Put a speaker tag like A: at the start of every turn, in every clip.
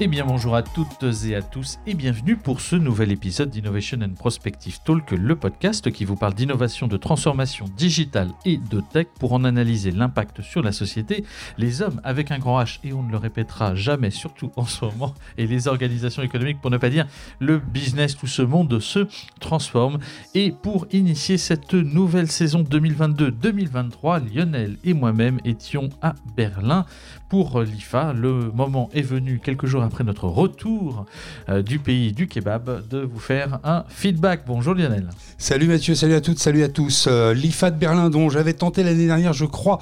A: Eh bien bonjour à toutes et à tous et bienvenue pour ce nouvel épisode d'Innovation and Prospective Talk, le podcast qui vous parle d'innovation, de transformation digitale et de tech pour en analyser l'impact sur la société, les hommes avec un grand H et on ne le répétera jamais, surtout en ce moment, et les organisations économiques pour ne pas dire le business, tout ce monde se transforme. Et pour initier cette nouvelle saison 2022-2023, Lionel et moi-même étions à Berlin pour l'IFA. Le moment est venu quelques jours après notre retour euh, du pays du kebab de vous faire un feedback. Bonjour Lionel.
B: Salut Mathieu, salut à toutes, salut à tous. Euh, L'IFA de Berlin dont j'avais tenté l'année dernière, je crois,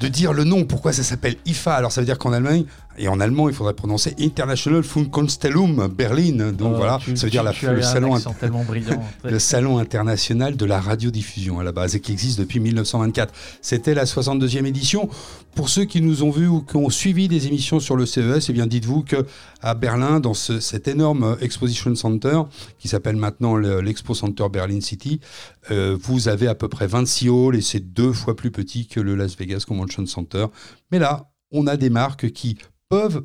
B: de dire le nom, pourquoi ça s'appelle IFA. Alors ça veut dire qu'en Allemagne, et en allemand, il faudrait prononcer International Funkkonstellum Berlin. Donc
A: Oh,
B: voilà,
A: tu-
B: ça veut
A: tu-
B: dire
A: tu
B: le, salon,
A: accent tellement brillant.
B: le salon international de la radiodiffusion à la base et qui existe depuis 1924. C'était la 62e édition. Pour ceux qui nous ont vus ou qui ont suivi des émissions sur le CES, eh bien dites-vous que à Berlin, dans ce- cet énorme Exposition Center qui s'appelle maintenant le- l'Expo Center Berlin City, euh, vous avez à peu près 26 halls et c'est deux fois plus petit que le Las Vegas Mais là, on a des marques qui peuvent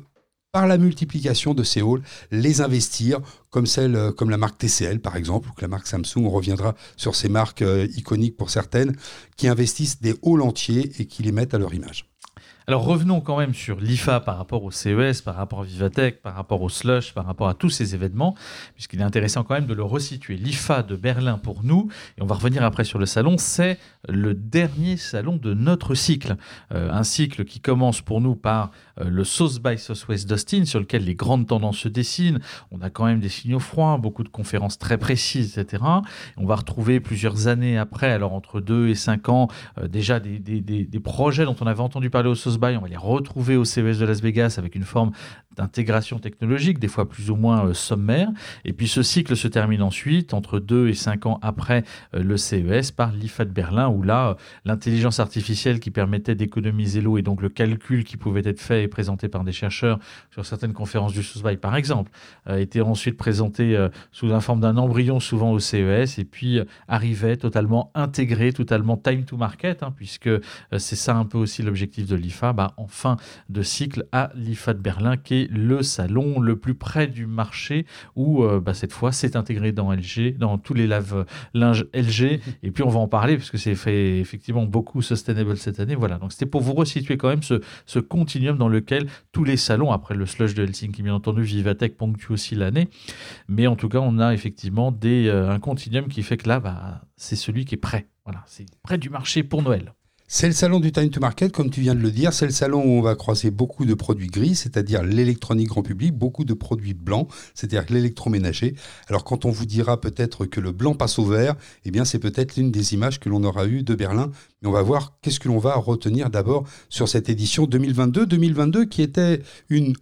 B: par la multiplication de ces halls, les investir, comme, celle, euh, comme la marque TCL par exemple, ou que la marque Samsung, on reviendra sur ces marques euh, iconiques pour certaines, qui investissent des halls entiers et qui les mettent à leur image.
A: Alors revenons quand même sur l'IFA par rapport au CES, par rapport à Vivatech, par rapport au Slush, par rapport à tous ces événements, puisqu'il est intéressant quand même de le resituer. L'IFA de Berlin pour nous, et on va revenir après sur le salon, c'est le dernier salon de notre cycle. Euh, un cycle qui commence pour nous par le South by Southwest d'Austin, sur lequel les grandes tendances se dessinent. On a quand même des signaux froids, beaucoup de conférences très précises, etc. On va retrouver plusieurs années après, alors entre 2 et 5 ans, euh, déjà des, des- projets dont on avait entendu parler au South by, on va les retrouver au CES de Las Vegas avec une forme d'intégration technologique, des fois plus ou moins euh, sommaire. Et puis ce cycle se termine ensuite, entre 2 et 5 ans après euh, le CES, par l'IFA de Berlin, où là, euh, l'intelligence artificielle qui permettait d'économiser l'eau et donc le calcul qui pouvait être fait présenté par des chercheurs sur certaines conférences du by, par exemple, a été ensuite présenté euh, sous la forme d'un embryon souvent au CES et puis euh, arrivait totalement intégré, totalement time to market, hein, puisque euh, c'est ça un peu aussi l'objectif de l'IFA, bah, en fin de cycle à l'IFA de Berlin, qui est le salon le plus près du marché, où euh, bah, cette fois c'est intégré dans LG, dans tous les lave-linges LG, et puis on va en parler, puisque c'est fait effectivement beaucoup sustainable cette année. Voilà, donc c'était pour vous resituer quand même ce, ce continuum dans lequel tous les salons, après le slush de Helsinki, bien entendu, Vivatech ponctue aussi l'année, mais en tout cas, on a effectivement euh, un continuum qui fait que là, bah, c'est celui qui est prêt. Voilà, c'est près du marché pour Noël.
B: C'est le salon du time to market, comme tu viens de le dire. C'est le salon où on va croiser beaucoup de produits gris, c'est-à-dire l'électronique grand public, beaucoup de produits blancs, c'est-à-dire l'électroménager. Alors quand on vous dira peut-être que le blanc passe au vert, eh bien c'est peut-être l'une des images que l'on aura eues de Berlin. Mais on va voir qu'est-ce que l'on va retenir d'abord sur cette édition 2022. 2022 qui était une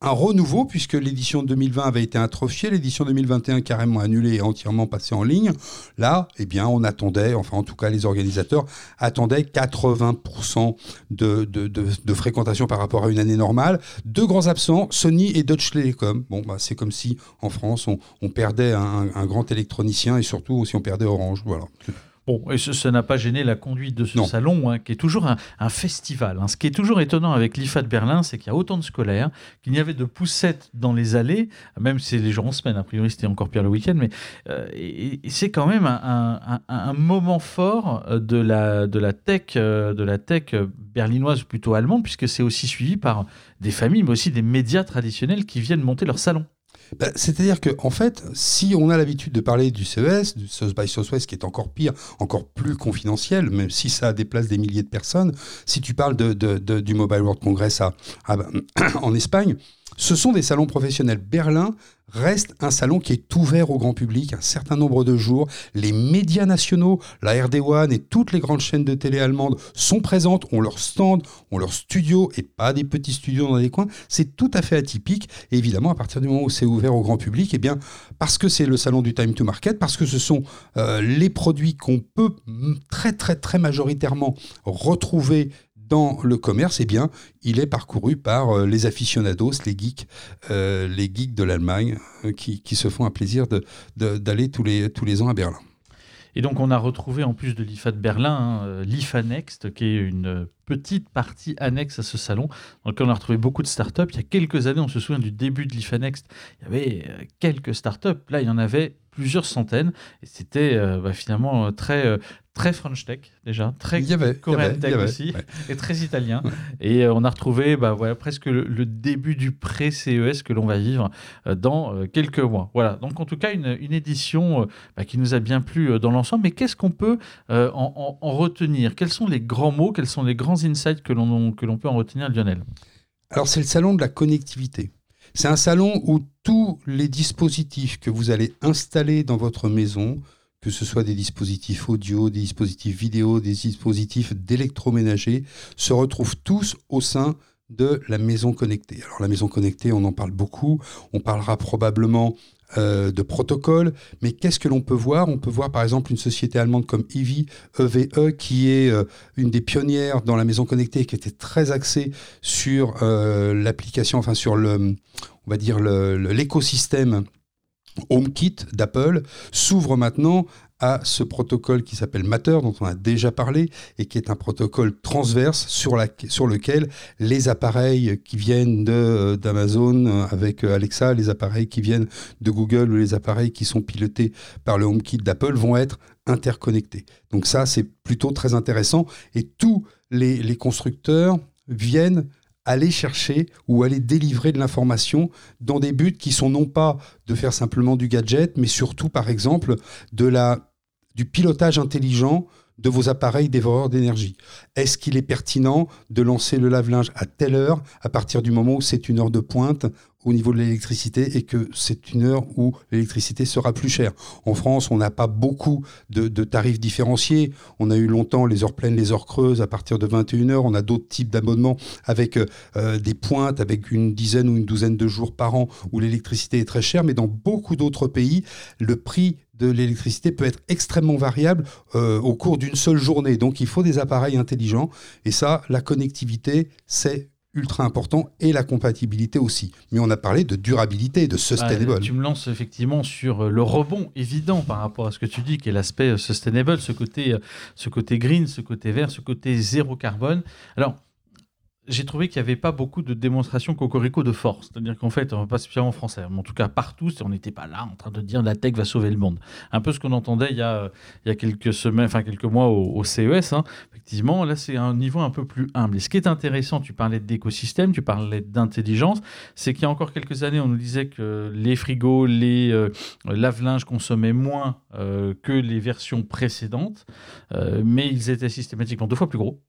B: un renouveau puisque l'édition 2020 avait été atrophiée, l'édition 2021 carrément annulée et entièrement passée en ligne. Là, eh bien, on attendait, enfin en tout cas les organisateurs attendaient 80% de, fréquentation par rapport à une année normale. Deux grands absents, Sony et Deutsche Telekom. Bon, bah, c'est comme si en France on, on perdait un, un, grand électronicien et surtout si on perdait Orange. Voilà.
A: Bon, et ce- ça n'a pas gêné la conduite de ce
B: Non.
A: salon, hein, qui est toujours un, un festival. hein. Ce qui est toujours étonnant avec l'IFA de Berlin, c'est qu'il y a autant de scolaires, qu'il y avait de poussettes dans les allées, même si les gens en semaine, a priori c'était encore pire le week-end, mais euh, et, et c'est quand même un, un- un- moment fort euh, de la, de la tech, euh, de la tech euh, berlinoise, plutôt allemande, puisque c'est aussi suivi par des familles, mais aussi des médias traditionnels qui viennent monter leur salon.
B: Bah, C'est-à-dire que, en fait, si on a l'habitude de parler du CES, du South by Southwest, qui est encore pire, encore plus confidentiel, même si ça déplace des milliers de personnes, si tu parles du Mobile World Congress en Espagne, ce sont des salons professionnels. Berlin reste un salon qui est ouvert au grand public un certain nombre de jours. Les médias nationaux, la RD1 et toutes les grandes chaînes de télé allemandes sont présentes, ont leur stand, ont leur studio et pas des petits studios dans des coins. C'est tout à fait atypique. Évidemment, à partir du moment où c'est ouvert au grand public, eh bien, parce que c'est le salon du time to market, parce que ce sont euh, les produits qu'on peut très très très majoritairement retrouver dans le commerce, eh bien, il est parcouru par euh, les aficionados, les geeks, euh, les geeks de l'Allemagne, euh, qui, qui se font un plaisir d'aller tous les, tous les ans à Berlin.
A: Et donc on a retrouvé en plus de l'IFA de Berlin, hein, l'IFA Next, qui est une petite partie annexe à ce salon, dans lequel on a retrouvé beaucoup de startups. Il y a quelques années, on se souvient du début de l'IFA Next, il y avait quelques startups. Là, il y en avait plusieurs centaines. Et c'était bah, finalement très, très French Tech déjà, très
B: il y avait,
A: Korean Tech aussi, et très italien. et on a retrouvé bah, voilà, presque le, début du pré-CES que l'on va vivre dans quelques mois. Voilà, donc en tout cas une, une édition bah, qui nous a bien plu dans l'ensemble. Mais qu'est-ce qu'on peut en, en, retenir? Quels sont les grands mots, quels sont les grands insights que l'on peut en retenir, Lionel?
B: Alors c'est le salon de la connectivité. C'est un salon où tous les dispositifs que vous allez installer dans votre maison, que ce soit des dispositifs audio, des dispositifs vidéo, des dispositifs d'électroménager, se retrouvent tous au sein de la maison connectée. Alors la maison connectée, on en parle beaucoup. On parlera probablement euh, de protocole. Mais qu'est-ce que l'on peut voir? On peut voir par exemple une société allemande comme EVE, EVE qui est euh, une des pionnières dans la maison connectée, qui était très axée sur euh, l'application, enfin sur le, on va dire l'écosystème HomeKit d'Apple s'ouvre maintenant à ce protocole qui s'appelle Matter, dont on a déjà parlé, et qui est un protocole transverse sur, lequel les appareils qui viennent euh, d'Amazon euh, avec euh, Alexa, les appareils qui viennent de Google ou les appareils qui sont pilotés par le HomeKit d'Apple vont être interconnectés. Donc ça, c'est plutôt très intéressant. Et tous les constructeurs viennent aller chercher ou aller délivrer de l'information dans des buts qui sont non pas de faire simplement du gadget, mais surtout, par exemple, du pilotage intelligent de vos appareils dévoreurs d'énergie. Est-ce qu'il est pertinent de lancer le lave-linge à telle heure, à partir du moment où c'est une heure de pointe au niveau de l'électricité et que c'est une heure où l'électricité sera plus chère? En France, on n'a pas beaucoup de, tarifs différenciés. On a eu longtemps les heures pleines, les heures creuses à partir de 21 heures. On a d'autres types d'abonnements avec euh, des pointes, avec une dizaine ou une douzaine de jours par an où l'électricité est très chère. Mais dans beaucoup d'autres pays, le prix de l'électricité peut être extrêmement variable euh, au cours d'une seule journée. Donc il faut des appareils intelligents. Et ça, la connectivité, c'est ultra important et la compatibilité aussi. Mais on a parlé de durabilité, de sustainable.
A: tu me lances effectivement sur euh, le rebond évident par rapport à ce que tu dis, qui est l'aspect euh, sustainable, ce côté, ce côté green, ce côté vert, ce côté zéro carbone. Alors, j'ai trouvé qu'il n'y avait pas beaucoup de démonstrations cocorico de force. C'est-à-dire qu'en fait, pas spécialement en français, mais en tout cas partout, on n'était pas là en train de dire la tech va sauver le monde. Un peu ce qu'on entendait il y, a, il y a quelques semaines, enfin quelques mois au, CES. Hein. Effectivement, là, c'est un niveau un peu plus humble. Et ce qui est intéressant, tu parlais d'écosystème, tu parlais d'intelligence, c'est qu'il y a encore quelques années, on nous disait que les frigos, les euh, lave-linges consommaient moins euh, que les versions précédentes, euh, mais ils étaient systématiquement deux fois plus gros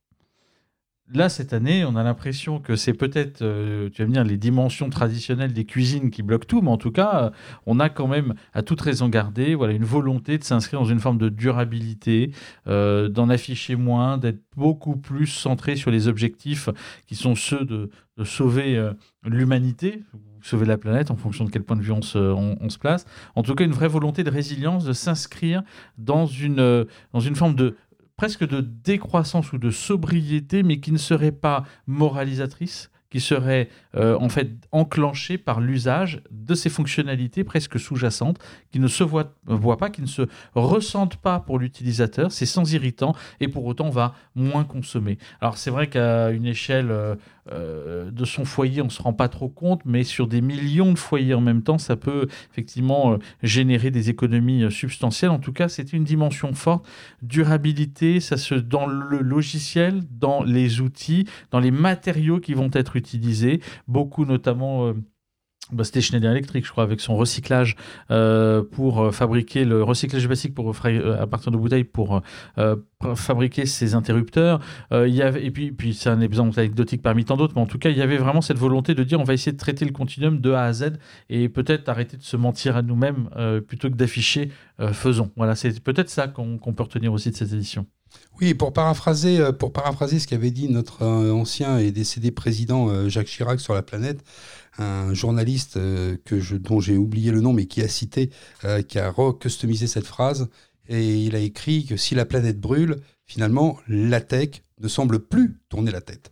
A: là, cette année, on a l'impression que c'est peut-être, euh, tu vas me dire, les dimensions traditionnelles des cuisines qui bloquent tout, mais en tout cas, euh, on a quand même, à toute raison gardée, voilà, une volonté de s'inscrire dans une forme de durabilité, euh, d'en afficher moins, d'être beaucoup plus centré sur les objectifs qui sont ceux de, sauver l'humanité, sauver la planète en fonction de quel point de vue on se, on se, place. En tout cas, une vraie volonté de résilience, de s'inscrire dans une, dans une forme de presque de décroissance ou de sobriété, mais qui ne serait pas moralisatrice, qui serait euh, en fait enclenché par l'usage de ces fonctionnalités presque sous-jacentes qui ne se voient, pas, qui ne se ressentent pas pour l'utilisateur. C'est sans irritant et pour autant on va moins consommer. Alors c'est vrai qu'à une échelle euh, euh, de son foyer, on ne se rend pas trop compte, mais sur des millions de foyers en même temps, ça peut effectivement générer des économies substantielles. En tout cas, c'est une dimension forte. Durabilité, ça se dans le logiciel, dans les outils, dans les matériaux qui vont être utilisés beaucoup notamment... Euh, bah, c'était Schneider Electric, je crois, avec son recyclage euh, pour euh, fabriquer le recyclage basique pour à partir de bouteilles pour fabriquer ces interrupteurs. et puis, c'est un exemple anecdotique parmi tant d'autres, mais en tout cas, il y avait vraiment cette volonté de dire on va essayer de traiter le continuum de A à Z et peut-être arrêter de se mentir à nous-mêmes plutôt que d'afficher faisons. Voilà, c'est peut-être ça qu'on peut retenir aussi de cette édition.
B: Oui, pour paraphraser, euh, pour paraphraser ce qu'avait dit notre euh, ancien et décédé président euh, Jacques Chirac sur la planète, un journaliste que je, dont j'ai oublié le nom, mais qui a cité, qui a recustomisé cette phrase, et il a écrit que si la planète brûle, finalement, la tech ne semble plus tourner la tête.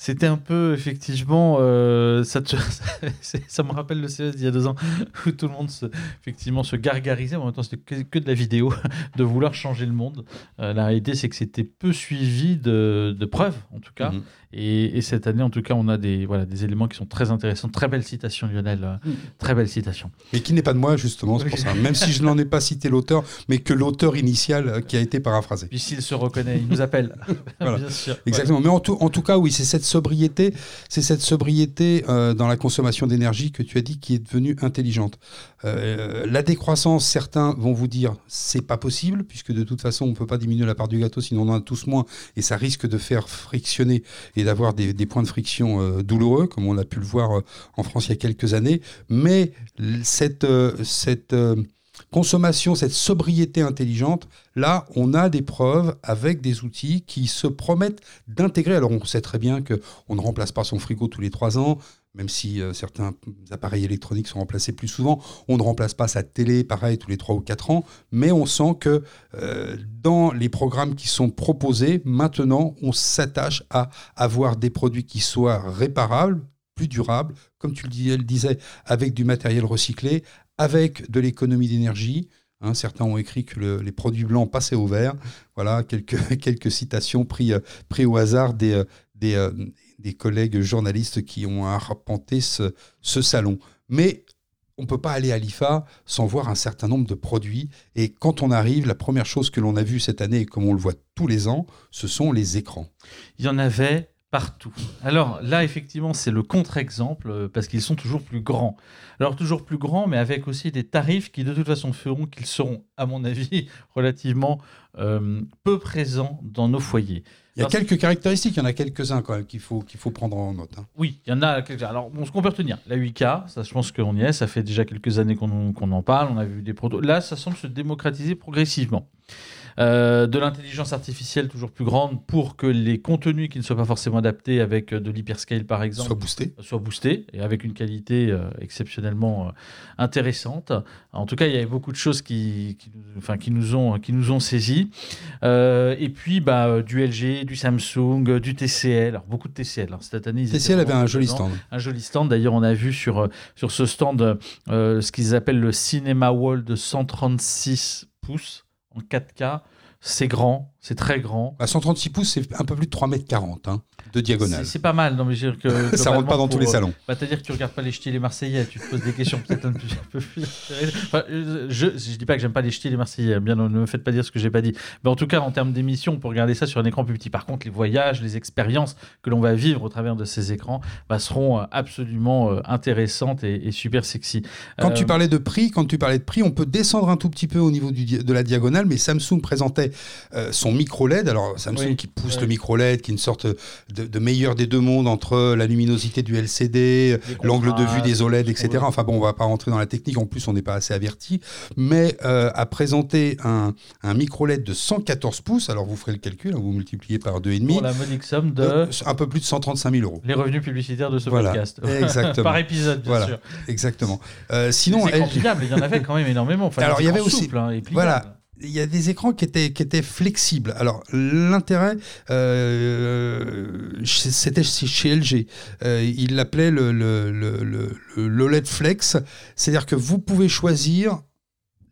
A: C'était un peu, effectivement, euh, ça, ça, me rappelle le CES d'il y a deux ans, où tout le monde se, effectivement, se gargarisait, en même temps c'était que, de la vidéo, de vouloir changer le monde. Euh, la réalité, c'est que c'était peu suivi de, de, preuves, en tout cas. Mhm. Et, cette année, en tout cas, on a des, voilà, des éléments qui sont très intéressants. Très belle citation, Lionel. Euh, mm. Très belle citation.
B: Mais qui n'est pas de moi, justement, c'est pour ça. Même si je n'en ai pas cité l'auteur, mais que l'auteur initial euh, qui a été paraphrasé.
A: Puis s'il se reconnaît, il nous appelle.
B: Bien sûr. Exactement. Mais en tout, en tout cas, oui, c'est cette sobriété, c'est cette sobriété euh, dans la consommation d'énergie que tu as dit qui est devenue intelligente. La décroissance, certains vont vous dire, c'est pas possible, puisque de toute façon, on ne peut pas diminuer la part du gâteau, sinon on en a tous moins, et ça risque de faire frictionner et d'avoir des, points de friction euh, douloureux, comme on a pu le voir euh, en France il y a quelques années. Mais cette, euh, cette consommation, cette sobriété intelligente, là, on a des preuves avec des outils qui se promettent d'intégrer. Alors, on sait très bien qu'on ne remplace pas son frigo tous les trois ans, même si euh, certains appareils électroniques sont remplacés plus souvent. On ne remplace pas sa télé, pareil, tous les 3 ou 4 ans, mais on sent que euh, dans les programmes qui sont proposés, maintenant, on s'attache à avoir des produits qui soient réparables, plus durables, comme tu le disais, avec du matériel recyclé, avec de l'économie d'énergie. Hein, certains ont écrit que les produits blancs passaient au vert. Voilà quelques, quelques citations prises pris au hasard des, des, des collègues journalistes qui ont arpenté ce, salon. Mais on ne peut pas aller à l'IFA sans voir un certain nombre de produits. Et quand on arrive, la première chose que l'on a vue cette année, comme on le voit tous les ans, ce sont les écrans.
A: Il y en avait partout. Alors là, effectivement, c'est le contre-exemple euh, parce qu'ils sont toujours plus grands. Alors toujours plus grands, mais avec aussi des tarifs qui de toute façon feront qu'ils seront, à mon avis, relativement euh, peu présents dans nos foyers.
B: Il y a quelques caractéristiques, il y en a quelques-uns quand même qu'il faut, qu'il faut prendre en note. Hein.
A: Oui, il y en a quelques-uns. Alors, bon, ce qu'on peut retenir, la 8K, ça, je pense qu'on y est, ça fait déjà quelques années qu'on, qu'on en parle, on a vu des produits. Là, ça semble se démocratiser progressivement. Euh, de l'intelligence artificielle toujours plus grande pour que les contenus qui ne soient pas forcément adaptés avec euh, de l'hyperscale par exemple
B: soient boostés,
A: soient boostés et avec une qualité euh, exceptionnellement intéressante. En tout cas, il y avait beaucoup de choses qui, qui, enfin, qui, nous, ont, qui nous ont saisis. et puis bah, du LG, du Samsung, du TCL, alors beaucoup de TCL. Alors, cette année,
B: TCL avait un joli stand.
A: Un joli stand. D'ailleurs, on a vu sur, sur ce stand ce qu'ils appellent le Cinema Wall de 136 pouces en 4K. C'est grand, c'est très grand.
B: À 136 pouces, c'est un peu plus de 3 mètres 40 hein, de diagonale.
A: C'est pas mal. Non, mais je que
B: ça rentre pas dans tous les salons.
A: Bah, C'est-à-dire que tu regardes pas les ch'tis les Marseillais, tu te poses des questions peut-être un peu plus. Enfin, je, je dis pas que j'aime pas les ch'tis les Marseillais, hein, bien ne me faites pas dire ce que j'ai pas dit. Mais en tout cas, en termes d'émission, on peut regarder ça sur un écran plus petit. Par contre, les voyages, les expériences que l'on va vivre au travers de ces écrans bah, seront euh, absolument euh, intéressantes et, super sexy.
B: Quand tu euh, parlais de prix, quand tu parlais de prix, on peut descendre un tout petit peu au niveau du, de la diagonale, mais Samsung présentait son micro LED. Alors Samsung qui pousse le micro LED, qui est une sorte de, meilleur des deux mondes entre la luminosité du LCD, l'angle de vue des OLED, etc. Enfin bon, on va pas rentrer dans la technique. En plus, on n'est pas assez averti. Mais euh, a présenté un, micro LED de 114 pouces. Alors vous ferez le calcul, hein, vous multipliez par 2,5.
A: Pour la modique somme de... Euh,
B: un peu plus de 135 000 euros.
A: Les revenus publicitaires de ce
B: voilà.
A: podcast.
B: Exactement.
A: par épisode, bien
B: voilà.
A: sûr.
B: Exactement. Euh, sinon,
A: elle... il y en avait quand même énormément. Enfin,
B: Alors il y avait aussi,
A: hein,
B: voilà, il y a des écrans qui étaient, qui étaient flexibles. Alors, l'intérêt, euh, c'était chez LG. Euh, il l'appelait le, le, le, l'OLED Flex. C'est-à-dire que vous pouvez choisir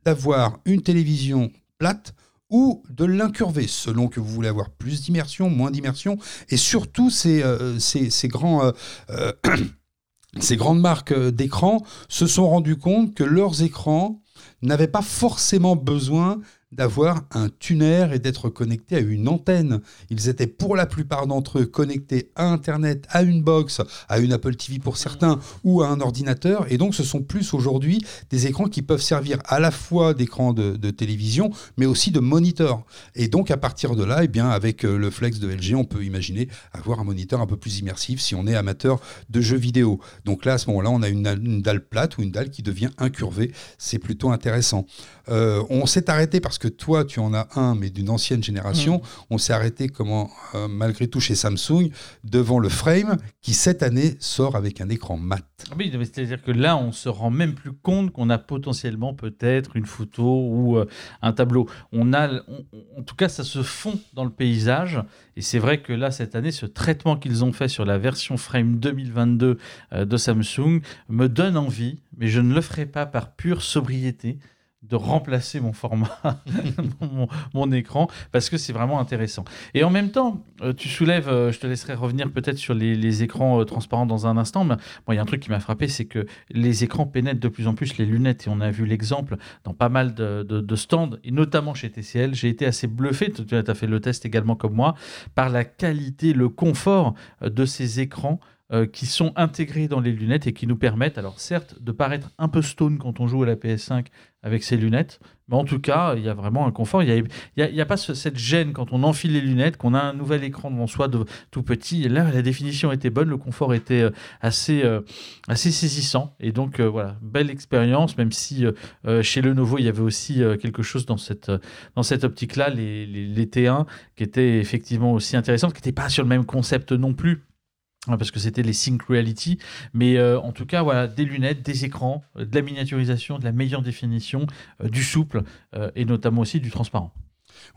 B: d'avoir une télévision plate ou de l'incurver, selon que vous voulez avoir plus d'immersion, moins d'immersion. Et surtout, ces, euh, ces, ces grands... ces grandes marques d'écran se sont rendues compte que leurs écrans n'avaient pas forcément besoin d'avoir un tuner et d'être connecté à une antenne. Ils étaient pour la plupart d'entre eux connectés à Internet, à une box, à une Apple TV pour certains ou à un ordinateur. Et donc ce sont plus aujourd'hui des écrans qui peuvent servir à la fois d'écran de, télévision, mais aussi de moniteur. Et donc à partir de là, eh bien, avec euh, le Flex de LG, on peut imaginer avoir un moniteur un peu plus immersif si on est amateur de jeux vidéo. Donc là, à ce moment-là, on a une, une dalle plate ou une dalle qui devient incurvée. C'est plutôt intéressant. Euh, on s'est arrêté parce que toi, tu en as un, mais d'une ancienne génération, mm. on s'est arrêté, comment, euh, malgré tout, chez Samsung, devant le Frame, qui cette année sort avec un écran mat.
A: Ah oui, c'est-à-dire que là, on se rend même plus compte qu'on a potentiellement peut-être une photo ou euh, un tableau. On a, en tout cas, ça se fond dans le paysage. Et c'est vrai que là, cette année, ce traitement qu'ils ont fait sur la version Frame 2022 euh, de Samsung me donne envie, mais je ne le ferai pas par pure sobriété de remplacer mon format, mon, écran, parce que c'est vraiment intéressant. Et en même temps, euh, tu soulèves, euh, je te laisserai revenir peut-être sur les, écrans euh, transparents dans un instant, mais il y a un truc qui m'a frappé, c'est que les écrans pénètrent de plus en plus les lunettes, et on a vu l'exemple dans pas mal de, stands, et notamment chez TCL. J'ai été assez bluffé, tu as fait le test également comme moi, par la qualité, le confort de ces écrans euh, qui sont intégrés dans les lunettes et qui nous permettent, alors certes, de paraître un peu stone quand on joue à la PS5 avec ces lunettes, mais en tout cas, il y a vraiment un confort. Il n'y a, pas cette gêne quand on enfile les lunettes, qu'on a un nouvel écran devant soi de, tout petit. là, la définition était bonne, le confort était euh, assez, euh, assez saisissant. Et donc, voilà, belle expérience, même si chez Lenovo, il y avait aussi quelque chose dans cette, optique-là, les, les, les, T1, qui étaient effectivement aussi intéressantes, qui n'étaient pas sur le même concept non plus parce que c'était les Sync Reality. Mais euh, en tout cas, voilà, des lunettes, des écrans, euh, de la miniaturisation, de la meilleure définition, euh, du souple et notamment aussi du transparent.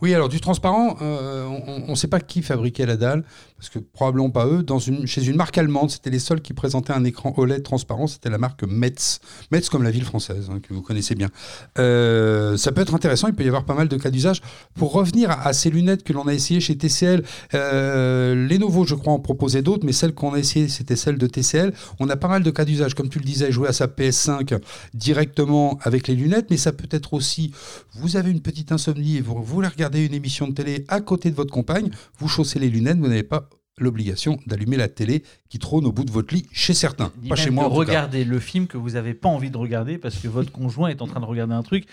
B: Oui, alors du transparent, on ne sait pas qui fabriquait la dalle parce que probablement pas eux, dans une, chez une marque allemande, c'était les seuls qui présentaient un écran OLED transparent, c'était la marque Metz. Metz comme la ville française, hein, que vous connaissez bien. Euh, ça peut être intéressant, il peut y avoir pas mal de cas d'usage. Pour revenir à, ces lunettes que l'on a essayées chez TCL, euh, Lenovo, je crois, en proposait d'autres, mais celles qu'on a essayées, c'était celles de TCL. On a pas mal de cas d'usage, comme tu le disais, jouer à sa PS5 directement avec les lunettes, mais ça peut être aussi, vous avez une petite insomnie et vous voulez regarder une émission de télé à côté de votre compagne, vous chaussez les lunettes, vous n'avez pas l'obligation d'allumer la télé qui trône au bout de votre lit chez certains,
A: pas chez moi. Regardez le film que vous n'avez pas envie de regarder parce que votre conjoint est en train de regarder un truc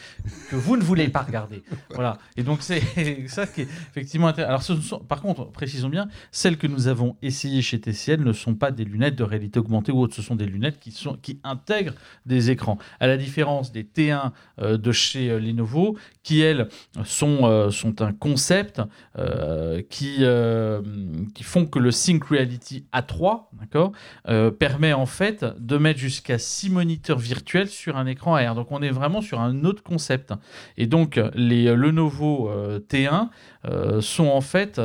A: que vous ne voulez pas regarder. Voilà. Et donc c'est ça qui est effectivement intéressant. Alors par contre, précisons bien, celles que nous avons essayées chez TCL ne sont pas des lunettes de réalité augmentée ou autre. Ce sont des lunettes qui sont qui intègrent des écrans. À la différence des T1 euh, de chez euh, Lenovo, qui elles sont euh, sont un concept qui qui font que le Sync Reality A3 d'accord, euh, permet en fait de mettre jusqu'à 6 moniteurs virtuels sur un écran AR. Donc on est vraiment sur un autre concept. Et donc les Lenovo euh, T1 euh, sont en fait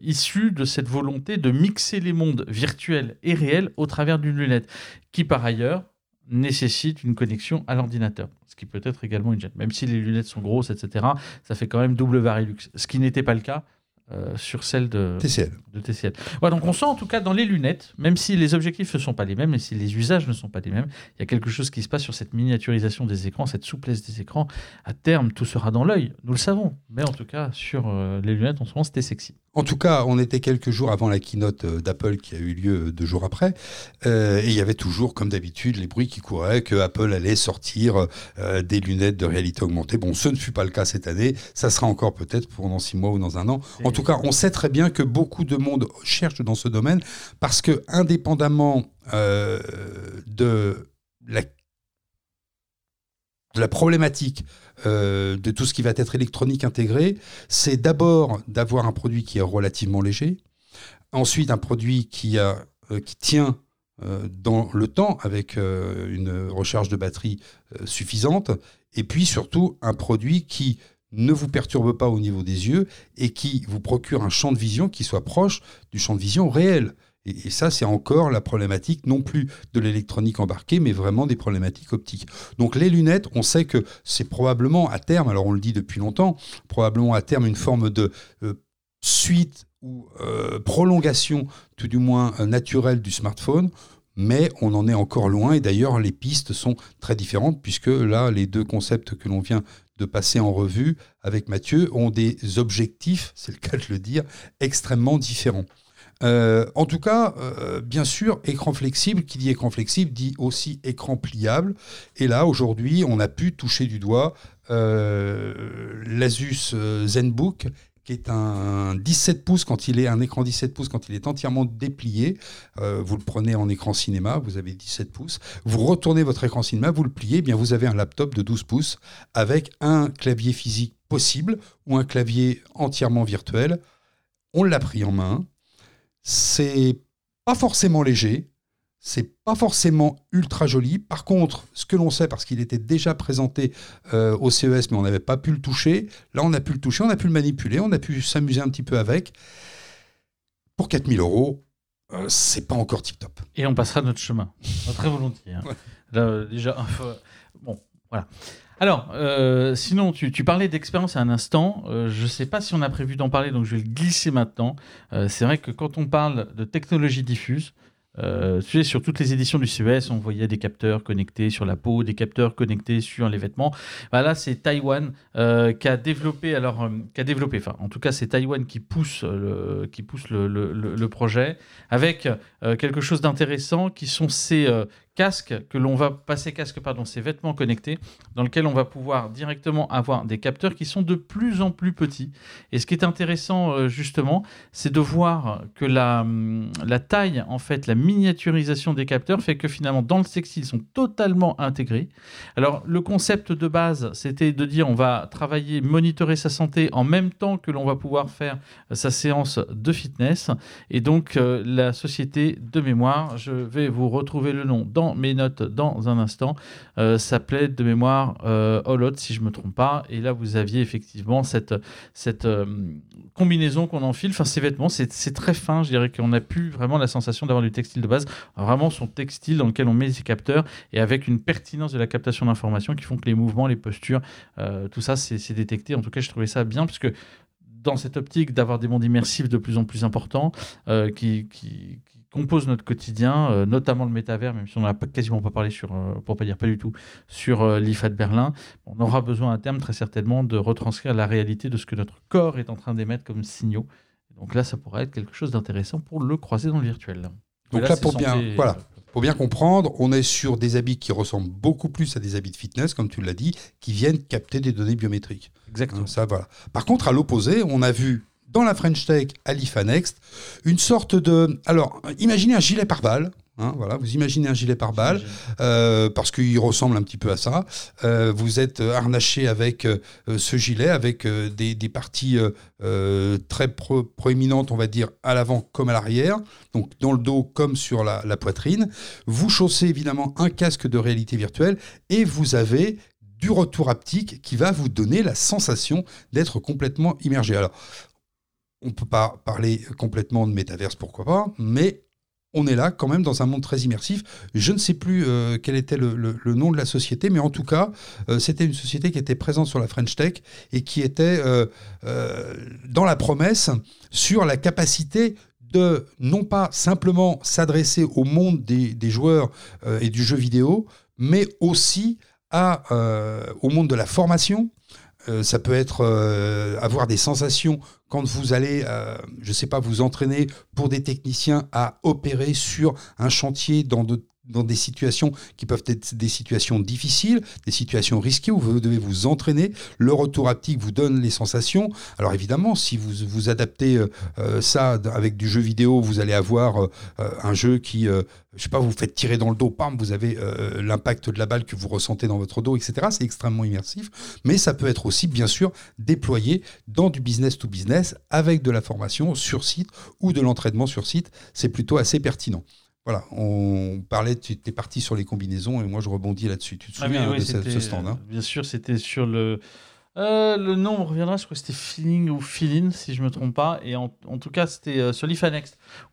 A: issus de cette volonté de mixer les mondes virtuels et réels au travers d'une lunette, qui par ailleurs nécessite une connexion à l'ordinateur, ce qui peut être également une gêne. Même si les lunettes sont grosses, etc., ça fait quand même double Varilux, ce qui n'était pas le cas euh, sur celle de
B: TCL.
A: de TCL. Donc on sent en tout cas dans les lunettes, même si les objectifs ne sont pas les mêmes et si les usages ne sont pas les mêmes, il y a quelque chose qui se passe sur cette miniaturisation des écrans, cette souplesse des écrans. À terme, tout sera dans l'œil, nous le savons. Mais en tout cas, sur euh, les lunettes, en ce moment, c'était sexy.
B: En tout cas, on était quelques jours avant la keynote euh, d'Apple qui a eu lieu deux jours après. et il y avait toujours, comme d'habitude, les bruits qui couraient que Apple allait sortir des lunettes de réalité augmentée. Bon, ce ne fut pas le cas cette année. Ça sera encore peut-être pour dans six mois ou dans un an. En tout cas, on sait très bien que beaucoup de monde cherche dans ce domaine parce que, indépendamment euh, de, la, problématique euh, de tout ce qui va être électronique intégré, c'est d'abord d'avoir un produit qui est relativement léger, ensuite un produit qui, euh, qui tient dans le temps avec une recharge de batterie suffisante, et puis surtout un produit qui ne vous perturbe pas au niveau des yeux et qui vous procure un champ de vision qui soit proche du champ de vision réel. Et, ça, c'est encore la problématique non plus de l'électronique embarquée, mais vraiment des problématiques optiques. Donc les lunettes, on sait que c'est probablement à terme, alors on le dit depuis longtemps, probablement à terme une forme de euh, suite ou euh, prolongation, tout du moins euh, naturelle du smartphone mais on en est encore loin et d'ailleurs les pistes sont très différentes puisque là les deux concepts que l'on vient de passer en revue avec Mathieu ont des objectifs, c'est le cas de le dire, extrêmement différents. Euh, en tout cas, euh, bien sûr, écran flexible, qui dit écran flexible, dit aussi écran pliable. Et là, aujourd'hui, on a pu toucher du doigt euh, l'Asus ZenBook est un 17 pouces quand il est un écran 17 pouces quand il est entièrement déplié. Euh, vous le prenez en écran cinéma, vous avez 17 pouces. Vous retournez votre écran cinéma, vous le pliez, eh bien vous avez un laptop de 12 pouces avec un clavier physique possible ou un clavier entièrement virtuel. On l'a pris en main. C'est pas forcément léger, c'est pas forcément ultra joli. Par contre, ce que l'on sait, parce qu'il était déjà présenté euh, au CES, mais on n'avait pas pu le toucher, là on a pu le toucher, on a pu le manipuler, on a pu s'amuser un petit peu avec. Pour 4000 euros, euh, c'est pas encore tip top.
A: Et on passera notre chemin. Très volontiers. Hein. déjà, bon, voilà. Alors, euh, sinon, tu, parlais d'expérience à un instant. je ne sais pas si on a prévu d'en parler, donc je vais le glisser maintenant. c'est vrai que quand on parle de technologie diffuse, euh, sur toutes les éditions du CES, on voyait des capteurs connectés sur la peau, des capteurs connectés sur les vêtements. Bah là, c'est Taïwan euh, qui a développé, alors, euh, qui a développé, enfin, en tout cas, c'est Taïwan qui pousse le projet avec quelque chose d'intéressant qui sont ces casque que l'on va passer casque pardon ces vêtements connectés dans lequel on va pouvoir directement avoir des capteurs qui sont de plus en plus petits. Et ce qui est intéressant euh, justement c'est de voir que la, hum, la taille en fait la miniaturisation des capteurs fait que finalement dans le textile ils sont totalement intégrés. Alors le concept de base c'était de dire on va travailler monitorer sa santé en même temps que l'on va pouvoir faire sa séance de fitness. Et donc euh, la société de mémoire je vais vous retrouver le nom dans mes notes dans un instant. Euh, s'appelait de mémoire euh, Holot, si je ne me trompe pas. Et là, vous aviez effectivement cette, cette euh, combinaison qu'on enfile. Enfin, ces vêtements, c'est très fin. Je dirais qu'on a plus vraiment la sensation d'avoir du textile de base. Vraiment son textile dans lequel on met ses capteurs et avec une pertinence de la captation d'informations qui font que les mouvements, les postures, tout ça, c'est détecté. En tout cas, je trouvais ça bien parce que dans cette optique d'avoir des mondes immersifs de plus en plus importants qui, qui, compose notre quotidien, euh, notamment le métavers, même si on n'a quasiment pas parlé sur, euh, pour pas dire pas du tout, sur euh, l'IFA de Berlin. On aura besoin à terme très certainement de retranscrire la réalité de ce que notre corps est en train d'émettre comme signaux. Donc là, ça pourrait être quelque chose d'intéressant pour le croiser dans le virtuel.
B: Donc là, pour bien, voilà, pour bien comprendre, on est sur des habits qui ressemblent beaucoup plus à des habits de fitness, comme tu l'as dit, qui viennent capter des données biométriques.
A: Exactement.
B: ça, voilà. Par contre, à l'opposé, on a vu dans la French Tech à l'IFA Next, une sorte de... Alors, imaginez un gilet pare-balles. Hein, voilà, vous imaginez un gilet pare-balles euh, parce qu'il ressemble un petit peu à ça. Euh, vous êtes harnaché avec euh, ce gilet, avec des, parties très proéminentes, on va dire, à l'avant comme à l'arrière, donc dans le dos comme sur la, la poitrine. Vous chaussez évidemment un casque de réalité virtuelle et vous avez du retour haptique qui va vous donner la sensation d'être complètement immergé. Alors, on ne peut pas parler complètement de métaverse, pourquoi pas, mais on est là quand même dans un monde très immersif. Je ne sais plus euh, quel était le, nom de la société, mais en tout cas, euh, c'était une société qui était présente sur la French Tech et qui était euh, dans la promesse sur la capacité de non pas simplement s'adresser au monde des, joueurs et du jeu vidéo, mais aussi au monde de la formation, euh, ça peut être euh, avoir des sensations quand vous allez, euh, je ne sais pas, vous entraîner pour des techniciens à opérer sur un chantier dans de dans des situations qui peuvent être des situations difficiles, des situations risquées où vous devez vous entraîner. Le retour haptique vous donne les sensations. Alors évidemment, si vous vous adaptez euh, euh, ça avec du jeu vidéo, vous allez avoir euh, un jeu qui, je sais pas, vous faites tirer dans le dos, pam, vous avez l'impact de la balle que vous ressentez dans votre dos, etc. C'est extrêmement immersif, mais ça peut être aussi bien sûr déployé dans du business to business avec de la formation sur site ou de l'entraînement sur site. C'est plutôt assez pertinent. Voilà, on parlait, tu étais parti sur les combinaisons et moi je rebondis là-dessus. Tu te ah, souviens de ce, stand hein?
A: Bien sûr, c'était sur le. Euh, le nom reviendra, je crois que c'était Feeling ou Feeling, si je ne me trompe pas. Et en, tout cas, c'était euh, sur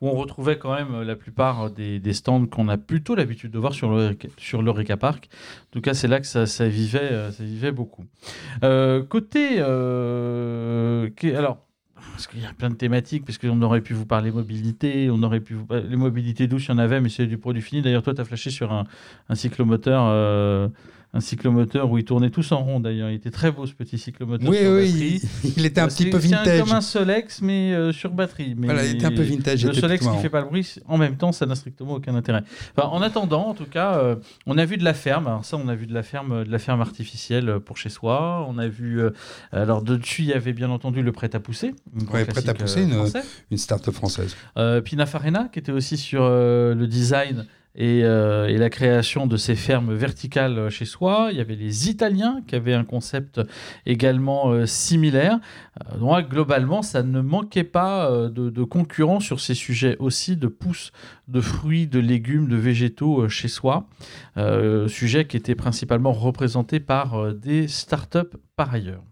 A: où on retrouvait quand même euh, la plupart des, stands qu'on a plutôt l'habitude de voir sur le, sur l'Eureka Park. En tout cas, c'est là que ça, ça vivait, ça vivait beaucoup. côté. alors, parce qu'il y a plein de thématiques, parce qu'on aurait pu vous parler mobilité, on aurait pu vous Les mobilités douces, il y en avait, mais c'est du produit fini. D'ailleurs, toi, tu as flashé sur un, cyclomoteur. Euh, un cyclomoteur où ils tournaient tous en rond d'ailleurs. Il était très beau ce petit cyclomoteur.
B: Oui, oui, il, était un petit peu vintage.
A: C'est comme un Solex mais euh, sur batterie. Mais
B: voilà, il était un peu vintage.
A: Le Solex qui fait pas le bruit, en même temps, ça n'a strictement aucun intérêt. Enfin, en attendant, en tout cas, euh, on a vu de la ferme. Alors ça, on a vu de la ferme, de la ferme artificielle pour chez soi. On a vu. alors de dessus, il y avait bien entendu le prêt à pousser.
B: Ouais, prêt à pousser, une, une start-up française.
A: Pina Farina, qui était aussi sur le design euh, et, la création de ces fermes verticales chez soi. Il y avait les Italiens qui avaient un concept également euh, similaire. Euh, donc, globalement, ça ne manquait pas de, de, concurrents sur ces sujets aussi de pousses de fruits, de légumes, de végétaux chez soi. sujet qui était principalement représenté par des startups par ailleurs.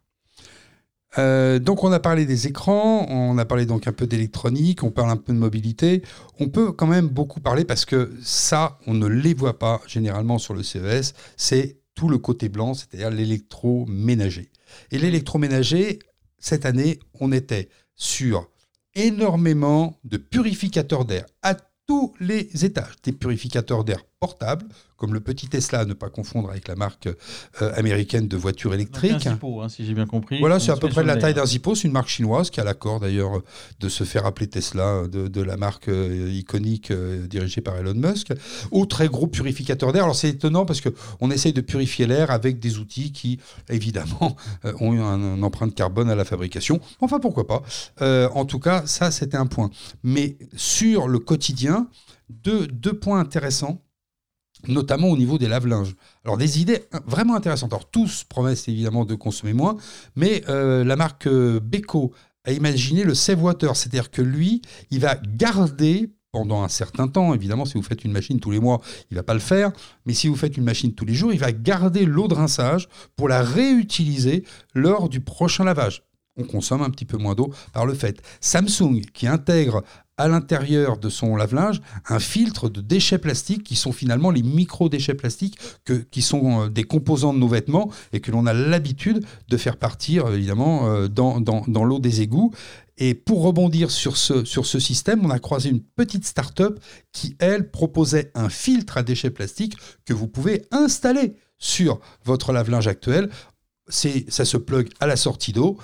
B: Euh, donc on a parlé des écrans, on a parlé donc un peu d'électronique, on parle un peu de mobilité. On peut quand même beaucoup parler parce que ça, on ne les voit pas généralement sur le CES, c'est tout le côté blanc, c'est-à-dire l'électroménager. Et l'électroménager, cette année, on était sur énormément de purificateurs d'air à tous les étages, des purificateurs d'air portables, comme le petit Tesla, à ne pas confondre avec la marque euh, américaine de voitures électriques.
A: Un Zippo, hein, si j'ai bien compris.
B: Voilà, c'est à peu près la taille d'un Zippo. C'est une marque chinoise qui a l'accord d'ailleurs de se faire appeler Tesla, de, la marque euh, iconique euh, dirigée par Elon Musk. Au très gros purificateur d'air. Alors c'est étonnant parce qu'on essaye de purifier l'air avec des outils qui, évidemment, ont une empreinte carbone à la fabrication. Enfin, pourquoi pas. en tout cas, ça, c'était un point. Mais sur le quotidien, deux, deux points intéressants notamment au niveau des lave-linges. Alors des idées vraiment intéressantes. Alors tous promettent évidemment de consommer moins, mais euh, la marque euh, Beko a imaginé le save water, c'est-à-dire que lui, il va garder pendant un certain temps, évidemment, si vous faites une machine tous les mois, il va pas le faire, mais si vous faites une machine tous les jours, il va garder l'eau de rinçage pour la réutiliser lors du prochain lavage on consomme un petit peu moins d'eau par le fait. Samsung, qui intègre à l'intérieur de son lave-linge un filtre de déchets plastiques qui sont finalement les micro-déchets plastiques que, qui sont euh, des composants de nos vêtements et que l'on a l'habitude de faire partir évidemment euh, dans, dans, l'eau des égouts. Et pour rebondir sur ce, sur ce système, on a croisé une petite start-up qui, elle, proposait un filtre à déchets plastiques que vous pouvez installer sur votre lave-linge actuel ça se plug à la sortie d'eau.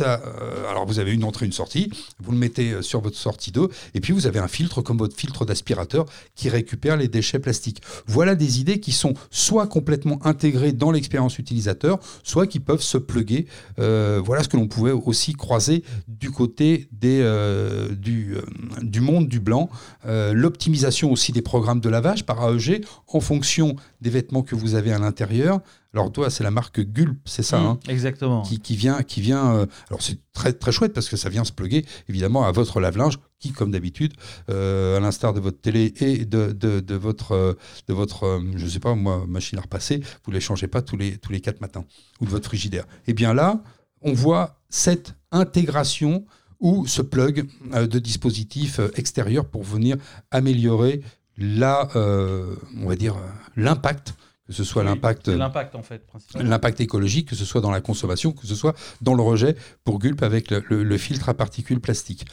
B: Euh, alors vous avez une entrée, une sortie. Vous le mettez euh, sur votre sortie d'eau, et puis vous avez un filtre comme votre filtre d'aspirateur qui récupère les déchets plastiques. Voilà des idées qui sont soit complètement intégrées dans l'expérience utilisateur, soit qui peuvent se plugger. Euh, voilà ce que l'on pouvait aussi croiser du côté du monde du blanc. L'optimisation aussi des programmes de lavage par AEG en fonction des vêtements que vous avez à l'intérieur. Alors toi, c'est la marque Gulp, c'est ça mmh, hein,
A: Exactement.
B: Qui, vient, qui vient. Euh, alors c'est très très chouette parce que ça vient se pluguer évidemment à votre lave-linge, qui comme d'habitude, euh, à l'instar de votre télé et de, de, votre euh, de votre, je sais pas moi, machine à repasser, vous les changez pas tous les tous les quatre matins ou de votre frigidaire. Et eh bien là, on voit cette intégration ou ce plug de dispositifs extérieurs pour venir améliorer la, on va dire, l'impact que ce soit l'impact
A: l'impact en fait
B: l'impact écologique que ce soit dans la consommation que ce soit dans le rejet pour Gulp avec le, filtre à particules plastiques.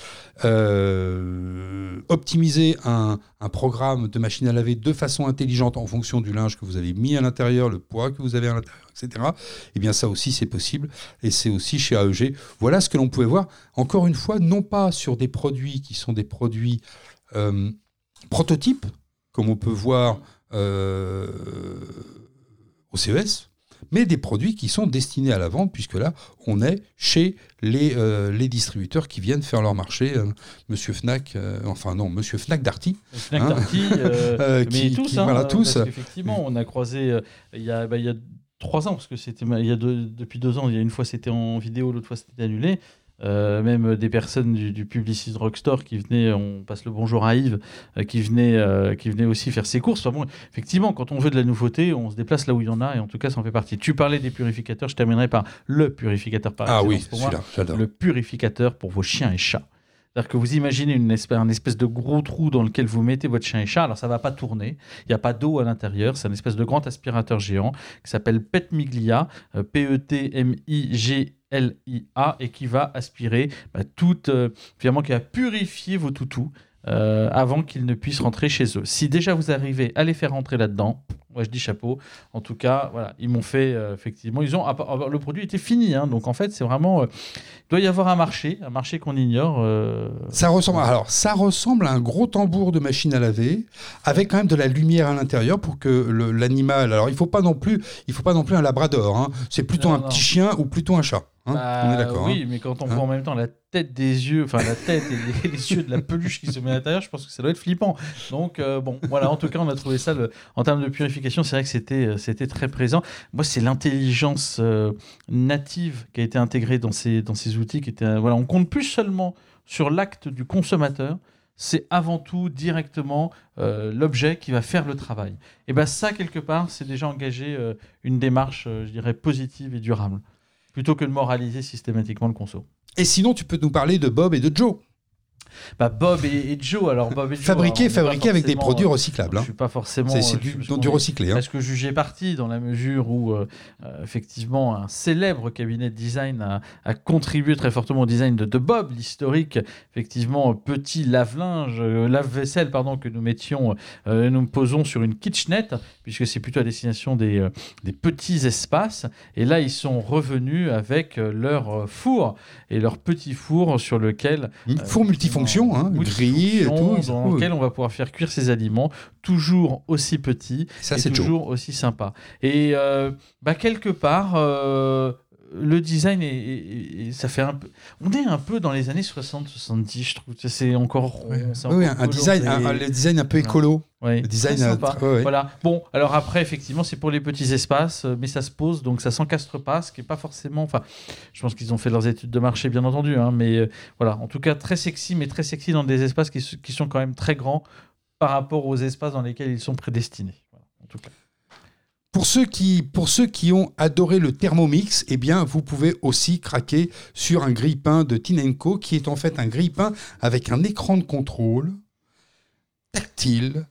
B: Euh, optimiser un, programme de machine à laver de façon intelligente en fonction du linge que vous avez mis à l'intérieur le poids que vous avez à l'intérieur etc et eh bien ça aussi c'est possible. Et c'est aussi chez AEG voilà ce que l'on pouvait voir encore une fois non pas sur des produits qui sont des produits euh, prototypes comme on peut voir euh, au CES, mais des produits qui sont destinés à la vente, puisque là, on est chez les, euh, les distributeurs qui viennent faire leur marché. Euh, Monsieur Fnac, enfin non, Monsieur Fnac Darty.
A: Fnac hein, Darty, mais tous, hein, voilà, tous. effectivement, on a croisé il y a, bah, il y a trois ans, parce que c'était il y a depuis deux ans, il y a une fois c'était en vidéo, l'autre fois c'était annulé. Euh, même des personnes du, du Publicis Rockstore qui venaient, on passe le bonjour à Yves, euh, qui, venaient, euh, qui venaient aussi faire ses courses. Enfin bon, effectivement, quand on veut de la nouveauté, on se déplace là où il y en a, et en tout cas, ça en fait partie. Tu parlais des purificateurs, je terminerai par le purificateur par
B: Ah oui, pour j'adore.
A: Le purificateur pour vos chiens et chats. C'est-à-dire que vous imaginez une espèce, un espèce de gros trou dans lequel vous mettez votre chien et chat. Alors ça va pas tourner, il n'y a pas d'eau à l'intérieur. C'est un espèce de grand aspirateur géant qui s'appelle Petmiglia, P-E-T-M-I-G LIA et qui va aspirer bah, tout, euh, finalement, qui va purifier vos toutous. Euh, avant qu'ils ne puissent rentrer chez eux. Si déjà vous arrivez à les faire rentrer là-dedans, Moi, je dis chapeau. En tout cas, voilà, ils m'ont fait euh, effectivement. Ils ont le produit était fini, hein, donc en fait, c'est vraiment. Euh, il doit y avoir un marché, un marché qu'on ignore. Euh,
B: ça ressemble. Alors, ça ressemble à un gros tambour de machine à laver, avec quand même de la lumière à l'intérieur pour que l'animal. Alors, il faut pas non plus, il faut pas non plus un labrador. Hein. C'est plutôt un petit chien ou plutôt un chat.
A: Hein, on est bah, d'accord. Oui, mais quand on voit en même temps la tête des yeux, enfin la tête et les, yeux de la peluche qui se met à l'intérieur, je pense que ça doit être flippant. Donc euh, bon, voilà, en tout cas, on a trouvé ça en termes de purification, c'est vrai que c'était euh, c'était très présent. Moi, c'est l'intelligence euh, native qui a été intégrée dans ces dans ces outils qui était voilà, on compte plus seulement sur l'acte du consommateur, c'est avant tout directement l'objet qui va faire le travail. Et ben ça quelque part, c'est déjà engagé une démarche, je dirais positive et durable, plutôt que de moraliser systématiquement le conso.
B: Et sinon, tu peux nous parler de Bob et de Joe.
A: Bah Bob et, Joe, alors Bob et
B: Joe, fabriqué, fabriqué avec des produits recyclables. Hein.
A: Je suis pas forcément.
B: C'est du, du, recyclé. Hein.
A: Parce que jugé parti dans la mesure où euh, euh, effectivement un célèbre cabinet de design a, contribué très fortement au design de, Bob, l'historique effectivement petit lave-linge, euh, lave-vaisselle pardon que nous mettions, nous posons sur une kitchenette puisque c'est plutôt à destination des, des petits espaces. Et là ils sont revenus avec leur four et leur petit four sur lequel
B: four multifonction hein, gris et tout.
A: Dans lequel on va pouvoir faire cuire ses aliments, toujours aussi petits Ça, et toujours aussi sympa. Et euh, bah, quelque part, euh, le design ça fait un peu on est un peu dans les années 60 70 je trouve. C'est encore
B: oui, un design un, le design un peu écolo.
A: Le design sympa. voilà. Bon alors après effectivement c'est pour les petits espaces euh, mais ça se pose donc ça s'encastre pas ce qui est pas forcément enfin je pense qu'ils ont fait leurs études de marché bien entendu hein, mais euh, voilà. En tout cas très sexy mais très sexy dans des espaces qui, qui sont quand même très grands par rapport aux espaces dans lesquels ils sont prédestinés. En tout cas
B: pour ceux, qui, pour ceux qui ont adoré le Thermomix, eh bien, vous pouvez aussi craquer sur un grille-pain de Tinenko, qui est en fait un grille-pain avec un écran de contrôle tactile,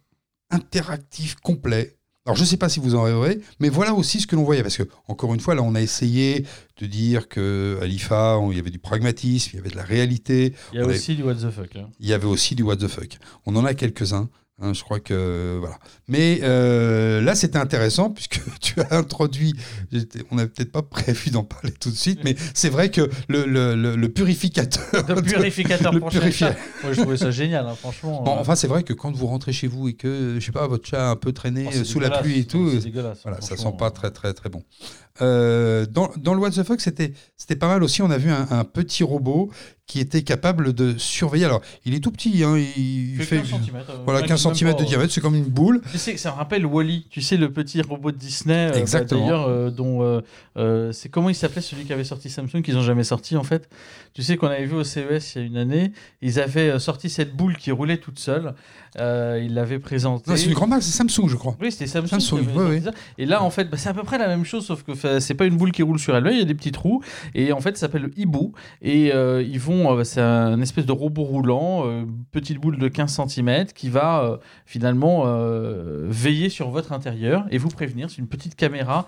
B: interactif, complet. Alors, je ne sais pas si vous en rêverez, mais voilà aussi ce que l'on voyait. Parce que, encore une fois, là, on a essayé de dire qu'à l'IFA, il y avait du pragmatisme, il y avait de la réalité.
A: Il y a aussi du what the fuck. Hein.
B: Il y avait aussi du what the fuck. On en a quelques-uns. Hein, je crois que voilà. Mais euh, là, c'était intéressant puisque tu as introduit. On n'avait peut-être pas prévu d'en parler tout de suite, mais c'est vrai que le, le, le, purificateur.
A: Le purificateur pour chat. Moi, je trouvais ça génial, hein, franchement.
B: Euh. enfin, c'est vrai que quand vous rentrez chez vous et que je sais pas, votre chat a un peu traîné oh, sous la pluie et tout, voilà, ça sent pas très très très bon. Euh, dans, dans, le What the Fuck, c'était pas mal aussi. On a vu un, un petit robot qui était capable de surveiller. Alors, il est tout petit, hein, il,
A: fait 15 cm,
B: euh, voilà, 15 cm de diamètre, c'est comme une boule.
A: Tu sais, ça me rappelle Wally, tu sais, le petit robot de Disney.
B: Euh.
A: D'ailleurs, euh, dont c'est comment il s'appelait celui qui avait sorti Samsung, qu'ils n'ont jamais sorti en fait? Tu sais qu'on avait vu au CES il y a une année, ils avaient sorti cette boule qui roulait toute seule. ils l'avaient présentée.
B: C'est une grande marque, c'est Samsung, je crois.
A: Oui, c'était Samsung. Samsung oui, oui. Et là, en fait, bah, c'est à peu près la même chose, sauf que c'est pas une boule qui roule sur elle-même, il y a des petits trous. Et en fait, ça s'appelle le hibou. Et ils vont, c'est un espèce de robot roulant, euh, petite boule de 15 cm, qui va euh, finalement euh, veiller sur votre intérieur et vous prévenir. C'est une petite caméra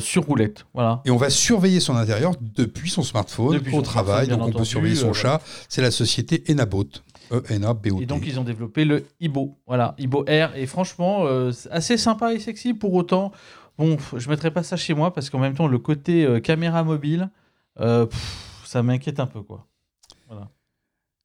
A: sur roulette. Voilà.
B: Et on va surveiller son intérieur depuis son smartphone au travail. donc on peut surveiller son chat. C'est la société Enabot. E -N -A -B -O -T.
A: Et donc ils ont développé le Ibo, voilà, Ibo Air, et franchement assez sympa et sexy. Pour autant, bon, je mettrai pas ça chez moi parce qu'en même temps le côté caméra mobile, ça m'inquiète un peu quoi. Voilà.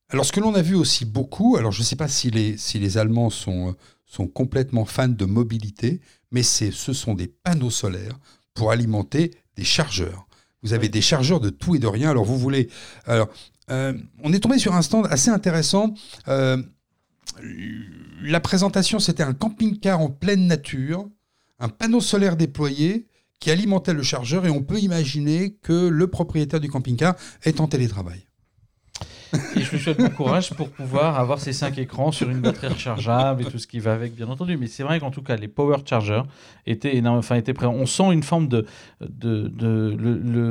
B: Alors, ce que l'on a vu aussi beaucoup, alors je ne sais pas si les, si les Allemands sont, sont complètement fans de mobilité, mais ce sont des panneaux solaires pour alimenter des chargeurs. Vous avez des chargeurs de tout et de rien. Alors, vous voulez. Alors, euh, on est tombé sur un stand assez intéressant. Euh, la présentation, c'était un camping-car en pleine nature, un panneau solaire déployé qui alimentait le chargeur, et on peut imaginer que le propriétaire du camping-car est en télétravail.
A: Et je lui souhaite bon courage pour pouvoir avoir ces cinq écrans sur une batterie rechargeable et tout ce qui va avec, bien entendu. Mais c'est vrai qu'en tout cas, les power chargers étaient, enfin, étaient présents. On sent une forme de,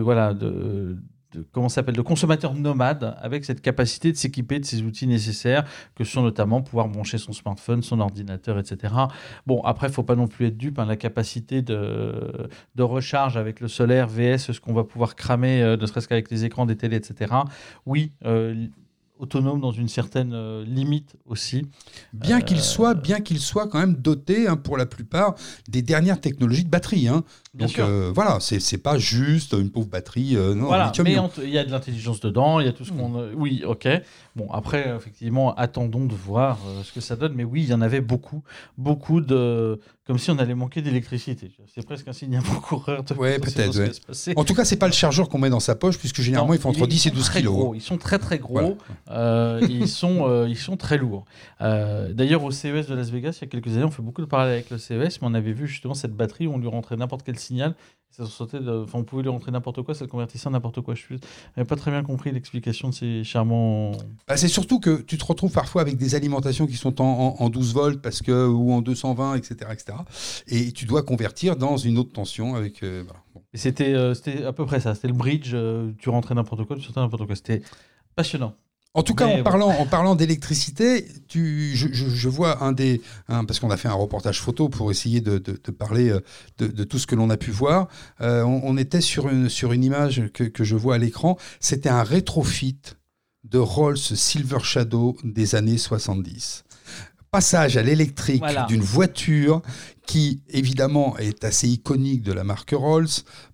A: voilà, de, de, comment s'appelle de consommateur nomade avec cette capacité de s'équiper de ces outils nécessaires que sont notamment pouvoir brancher son smartphone, son ordinateur, etc. Bon, après, il faut pas non plus être dupe. Hein, la capacité de, de recharge avec le solaire VS, ce qu'on va pouvoir cramer, euh, ne serait-ce qu'avec les écrans des télés, etc. Oui, euh, autonome dans une certaine euh, limite aussi.
B: Bien qu'il soit, bien qu'il soit quand même doté hein, pour la plupart des dernières technologies de batterie. Hein.
A: Bien
B: Donc
A: sûr.
B: euh, voilà, c'est c'est pas juste une pauvre batterie. euh, non,
A: Voilà, mais il y a de l'intelligence dedans, il y a tout ce qu'on. euh, Oui, ok. Bon, après, euh, effectivement, attendons de voir euh, ce que ça donne. Mais oui, il y en avait beaucoup, beaucoup de. Comme si on allait manquer d'électricité. C'est presque un signe avant-coureur de
B: Ouais, peut-être, ouais. En tout cas, c'est pas le chargeur qu'on met dans sa poche, puisque généralement
A: Non,
B: ils font entre
A: ils
B: 10 et
A: sont
B: 12
A: très
B: kilos.
A: gros, Ils sont très très gros.
B: Voilà.
A: Euh, ils, sont, euh, ils sont très lourds. Euh, D'ailleurs, au CES de Las Vegas, il y a quelques années, on fait beaucoup de parallèles avec le CES, mais on avait vu justement cette batterie où on lui rentrait n'importe quel signal. Ça sortait de- enfin, on pouvait lui rentrer n'importe quoi, ça le convertissait en n'importe quoi. Je n'avais pas très bien compris l'explication de ces charmants.
B: Bah, c'est surtout que tu te retrouves parfois avec des alimentations qui sont en, en- en 12 volts parce que, ou en 220, etc., etc. Et tu dois convertir dans une autre tension avec. euh, voilà. Bon.
A: Et c'était euh, c'était à peu près ça. C'était le bridge, euh, tu rentrais n'importe quoi, tu sortais n'importe quoi. C'était passionnant.
B: En tout cas,
A: Mais
B: en parlant, en parlant d'électricité, tu, je, je- je vois un des, parce qu'on a fait un reportage photo pour essayer de, de- de parler euh, de, de tout ce que l'on a pu voir. Euh, on, on était sur une, sur une image que, que je vois à l'écran. C'était un rétrofit de Rolls Silver Shadow des années 70. Passage à l'électrique
A: Voilà.
B: d'une voiture qui, évidemment, est assez iconique de la marque Rolls,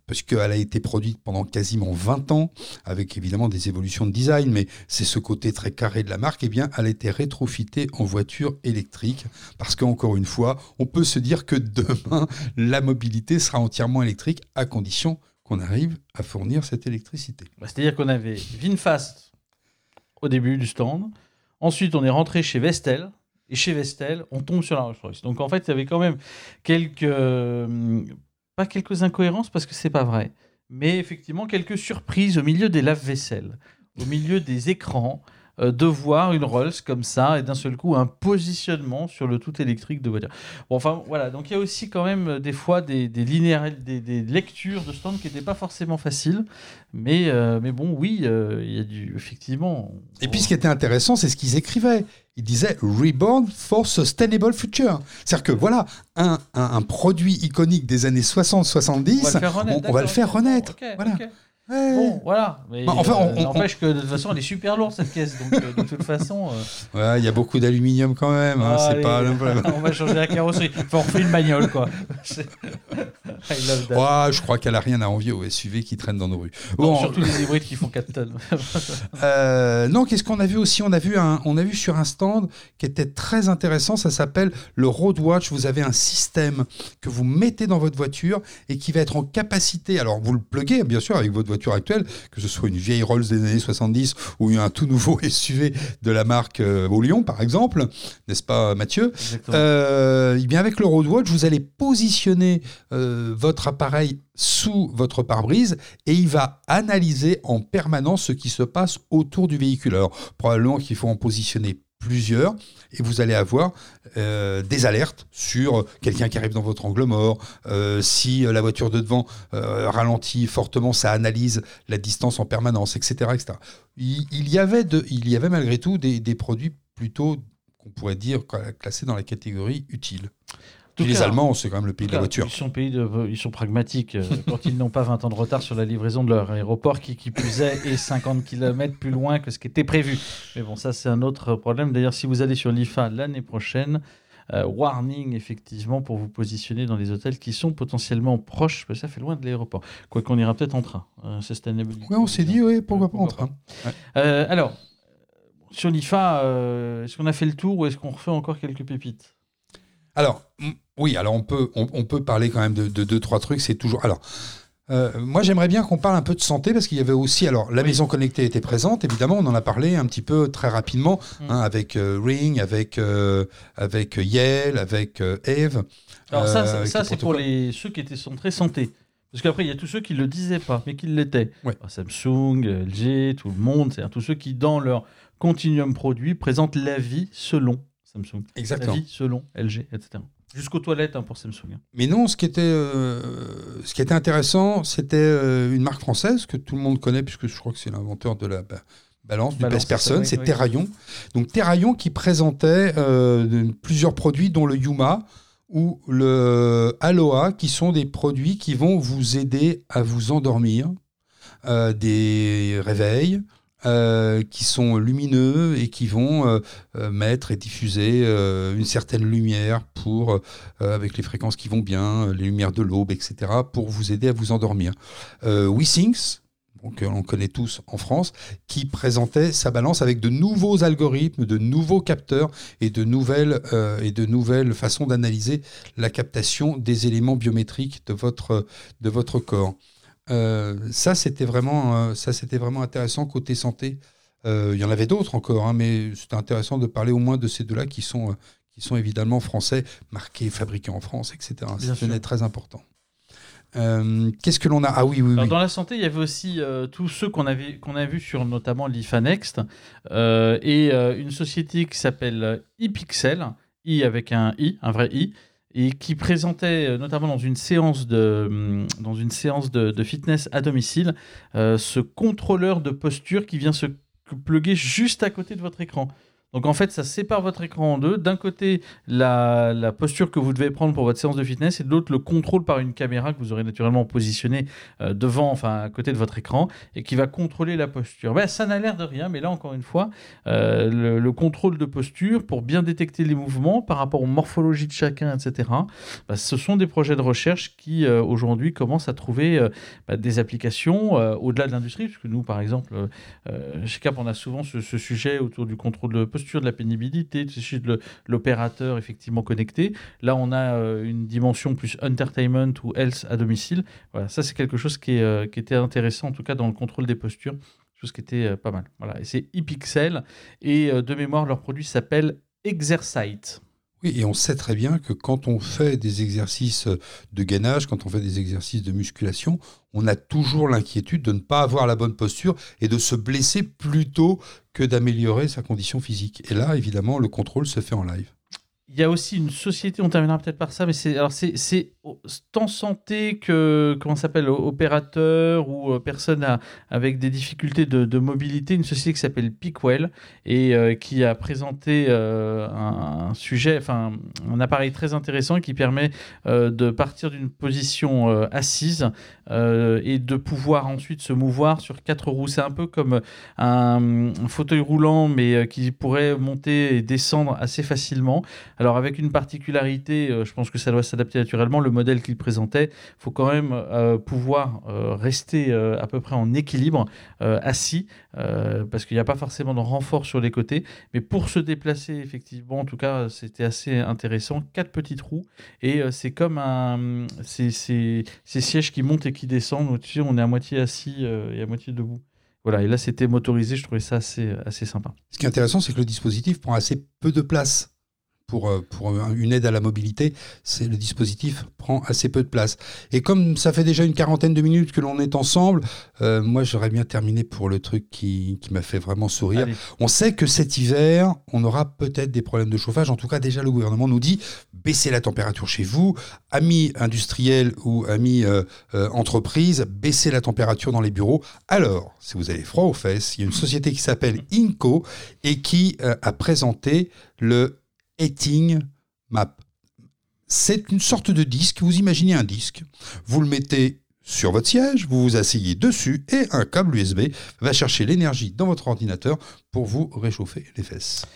B: parce qu'elle a été produite pendant quasiment 20 ans, avec évidemment des évolutions de design, mais c'est ce côté très carré de la marque, eh bien, elle a été rétrofitée en voiture électrique, parce qu'encore une fois, on peut se dire que demain, la mobilité sera entièrement électrique, à condition qu'on arrive à fournir cette électricité.
A: Bah, C'est-à-dire qu'on avait Vinfast au début du stand. Ensuite, on est rentré chez Vestel. Et chez Vestel, on tombe sur la Rolls-Royce. Donc en fait, il y avait quand même quelques. Pas quelques incohérences parce que c'est pas vrai. Mais effectivement, quelques surprises au milieu des lave-vaisselle, au milieu des écrans, de voir une Rolls comme ça et d'un seul coup un positionnement sur le tout électrique de voiture. Bon, enfin voilà, donc il y a aussi quand même euh, des fois des, des, linéaires- des, des lectures de stand qui n'étaient pas forcément faciles. Mais, euh, mais bon, oui, euh, il y a du. Effectivement.
B: Et puis ce qui était intéressant, c'est ce qu'ils écrivaient. Ils disaient Reborn for Sustainable Future. C'est-à-dire que voilà, un, un, un produit iconique des années 60-70,
A: on va le faire renaître.
B: on- va le faire renaître. Voilà. Ouais.
A: Bon, voilà. Mais
B: Bah, enfin,
A: euh,
B: on- on-
A: n'empêche que de toute façon, elle est super lourde cette caisse. Donc, euh, de toute façon. euh,
B: Ouais, il y a beaucoup d'aluminium quand même. hein, c'est
A: allez,
B: pas le problème.
A: on va changer la carrosserie. Enfin, on refait une bagnole, quoi.
B: Je crois qu'elle a rien à envier aux SUV qui traînent dans nos rues.
A: Non,
B: Bon,
A: surtout les hybrides qui font 4 tonnes.
B: euh, non, qu'est-ce qu'on a vu aussi? On a vu un, on a vu sur un stand qui était très intéressant. Ça s'appelle le Road Watch. Vous avez un système que vous mettez dans votre voiture et qui va être en capacité. Alors, vous le pluguez bien sûr avec votre voiture actuelle, que ce soit une vieille Rolls des années 70 ou un tout nouveau SUV de la marque euh, au Lyon, par exemple, n'est-ce pas, Mathieu. Euh, eh bien avec le Road Watch, vous allez positionner euh, votre appareil sous votre pare-brise et il va analyser en permanence ce qui se passe autour du véhicule. Alors probablement qu'il faut en positionner plusieurs et vous allez avoir euh, des alertes sur quelqu'un qui arrive dans votre angle mort, euh, si euh, la voiture de devant ralentit fortement, ça analyse la distance en permanence, etc. etc. Il, y avait il y avait malgré tout des, des produits plutôt qu'on pourrait dire classés dans la catégorie utile. Puis les Allemands, c'est quand même le pays de la voiture.
A: Ils sont, pays de, ils sont pragmatiques. euh, quand ils n'ont pas 20 ans de retard sur la livraison de leur aéroport, qui, qui plus est, est 50 km plus loin que ce qui était prévu. Mais bon, ça, c'est un autre problème. D'ailleurs, si vous allez sur l'IFA l'année prochaine, euh, warning, effectivement, pour vous positionner dans les hôtels qui sont potentiellement proches, parce que ça fait loin de l'aéroport. Quoi qu'on ira peut-être en train. Euh, sustainability.
B: Ouais, on s'est dit, oui, pourquoi pas en train.
A: Euh, alors, sur l'IFA, euh, est-ce qu'on a fait le tour ou est-ce qu'on refait encore quelques pépites?
B: Alors, oui, alors on peut, on, on peut parler quand même de, de deux, trois trucs. C'est toujours. Alors, euh, moi, j'aimerais bien qu'on parle un peu de santé parce qu'il y avait aussi. Alors, la
A: Oui.
B: maison connectée était présente, évidemment. On en a parlé un petit peu très rapidement
A: Mm.
B: hein, avec euh, Ring, avec, euh, avec Yale, avec Eve.
A: Alors ça, c'est pour les, ceux qui étaient centrés santé. Parce qu'après, il y a tous ceux qui ne le disaient pas, mais qui l'étaient.
B: Ouais.
A: Ah, Samsung, LG, tout le monde, c'est-à-dire tous ceux qui, dans leur continuum produit, présentent la vie selon Samsung.
B: Exactement.
A: La vie selon LG, etc. Jusqu'aux toilettes hein, pour Samsung. hein.
B: Mais non, ce qui était, euh, ce qui était intéressant, c'était euh, une marque française que tout le monde connaît, puisque je crois que c'est l'inventeur de la ba- balance, du
A: Balance,
B: pèse-personne,
A: c'est oui.
B: Terraillon. Donc Terraillon qui présentait euh, plusieurs produits, dont le Yuma ou le Aloha, qui sont des produits qui vont vous aider à vous endormir, des réveils, euh, qui sont lumineux et qui vont euh, euh, mettre et diffuser une certaine lumière pour, avec les fréquences qui vont bien, les lumières de l'aube, etc., pour vous aider à vous endormir. WeSyncs, donc on connaît tous en France, qui présentait sa balance avec de nouveaux algorithmes, de nouveaux capteurs et de nouvelles, et de nouvelles façons d'analyser la captation des éléments biométriques de votre, de votre corps. Euh, ça, c'était vraiment, euh, ça, c'était vraiment intéressant côté santé. Euh, il y en avait d'autres encore, hein, mais c'était intéressant de parler au moins de ces deux-là qui sont, qui sont évidemment français, marqués, fabriqués en France, etc. C'est très important. Qu'est-ce que l'on a? Ah oui, oui,
A: Dans la santé, il y avait aussi tous ceux qu'on avait qu'on a vus sur notamment l'IFANEXT et une société qui s'appelle iPixel, i avec un i, un vrai i, et qui présentait euh, notamment dans une séance de, hum, fitness à domicile euh, ce contrôleur de posture qui vient se plugger juste à côté de votre écran. Donc en fait, ça sépare votre écran en deux. D'un côté, la, posture que vous devez prendre pour votre séance de fitness et de l'autre, le contrôle par une caméra que vous aurez naturellement positionnée euh, devant, enfin à côté de votre écran et qui va contrôler la posture. Ben, ça n'a l'air de rien, mais là encore une fois, euh, le, contrôle de posture pour bien détecter les mouvements par rapport aux morphologies de chacun, etc. Ben, ce sont des projets de recherche qui euh, aujourd'hui commencent à trouver ben, des applications au-delà de l'industrie, puisque nous, par exemple, chez Cap, on a souvent ce sujet autour du contrôle de posture posture, de la pénibilité, de l'opérateur effectivement connecté. Là, on a euh, une dimension plus entertainment ou else à domicile. Voilà, ça c'est quelque chose qui, euh, qui, était intéressant en tout cas dans le contrôle des postures, chose qui était euh, pas mal. Voilà, et c'est ePixel et de mémoire leur produit s'appelle Exercite.
B: Oui, et on sait très bien que quand on fait des exercices de gainage, quand on fait des exercices de musculation, on a toujours l'inquiétude de ne pas avoir la bonne posture et de se blesser plutôt que d'améliorer sa condition physique. Et là, évidemment, le contrôle se fait en live.
A: Il y a aussi une société, on terminera peut-être par ça, mais c'est alors c'est tant santé que comment s'appelle opérateur ou euh, personne avec des difficultés de, mobilité, une société qui s'appelle Pickwell et euh, qui a présenté euh, un, sujet, enfin un appareil très intéressant qui permet de partir d'une position assise et de pouvoir ensuite se mouvoir sur quatre roues. C'est un peu comme un, fauteuil roulant, mais qui pourrait monter et descendre assez facilement. Alors avec une particularité, euh, je pense que ça doit s'adapter naturellement, le modèle qu'il présentait, il faut quand même euh, pouvoir euh, rester à peu près en équilibre, assis, parce qu'il n'y a pas forcément de renfort sur les côtés. Mais pour se déplacer, effectivement, en tout cas, c'était assez intéressant. Quatre petites roues, et c'est comme un, ces, sièges qui montent et qui descendent. Au-dessus, on est à moitié assis et à moitié debout. Voilà, et là c'était motorisé, je trouvais ça assez, assez sympa.
B: Ce qui est intéressant, c'est que le dispositif prend assez peu de place pour, euh, pour une aide à la mobilité, c'est le dispositif prend assez peu de place. Et comme ça fait déjà une quarantaine de minutes que l'on est ensemble, euh, moi j'aurais bien terminé pour le truc qui, qui m'a fait vraiment sourire. On sait que cet hiver, on aura peut-être des problèmes de chauffage. En tout cas, déjà le gouvernement nous dit baissez la température chez vous, amis industriels ou amis euh, entreprises, baissez la température dans les bureaux. Alors, si vous avez froid aux fesses, il y a une société qui s'appelle Inco et qui a présenté le Heating Map. C'est une sorte de disque, vous imaginez un disque, vous le mettez sur votre siège, vous vous asseyez dessus et un câble USB va chercher l'énergie dans votre ordinateur pour vous réchauffer les fesses.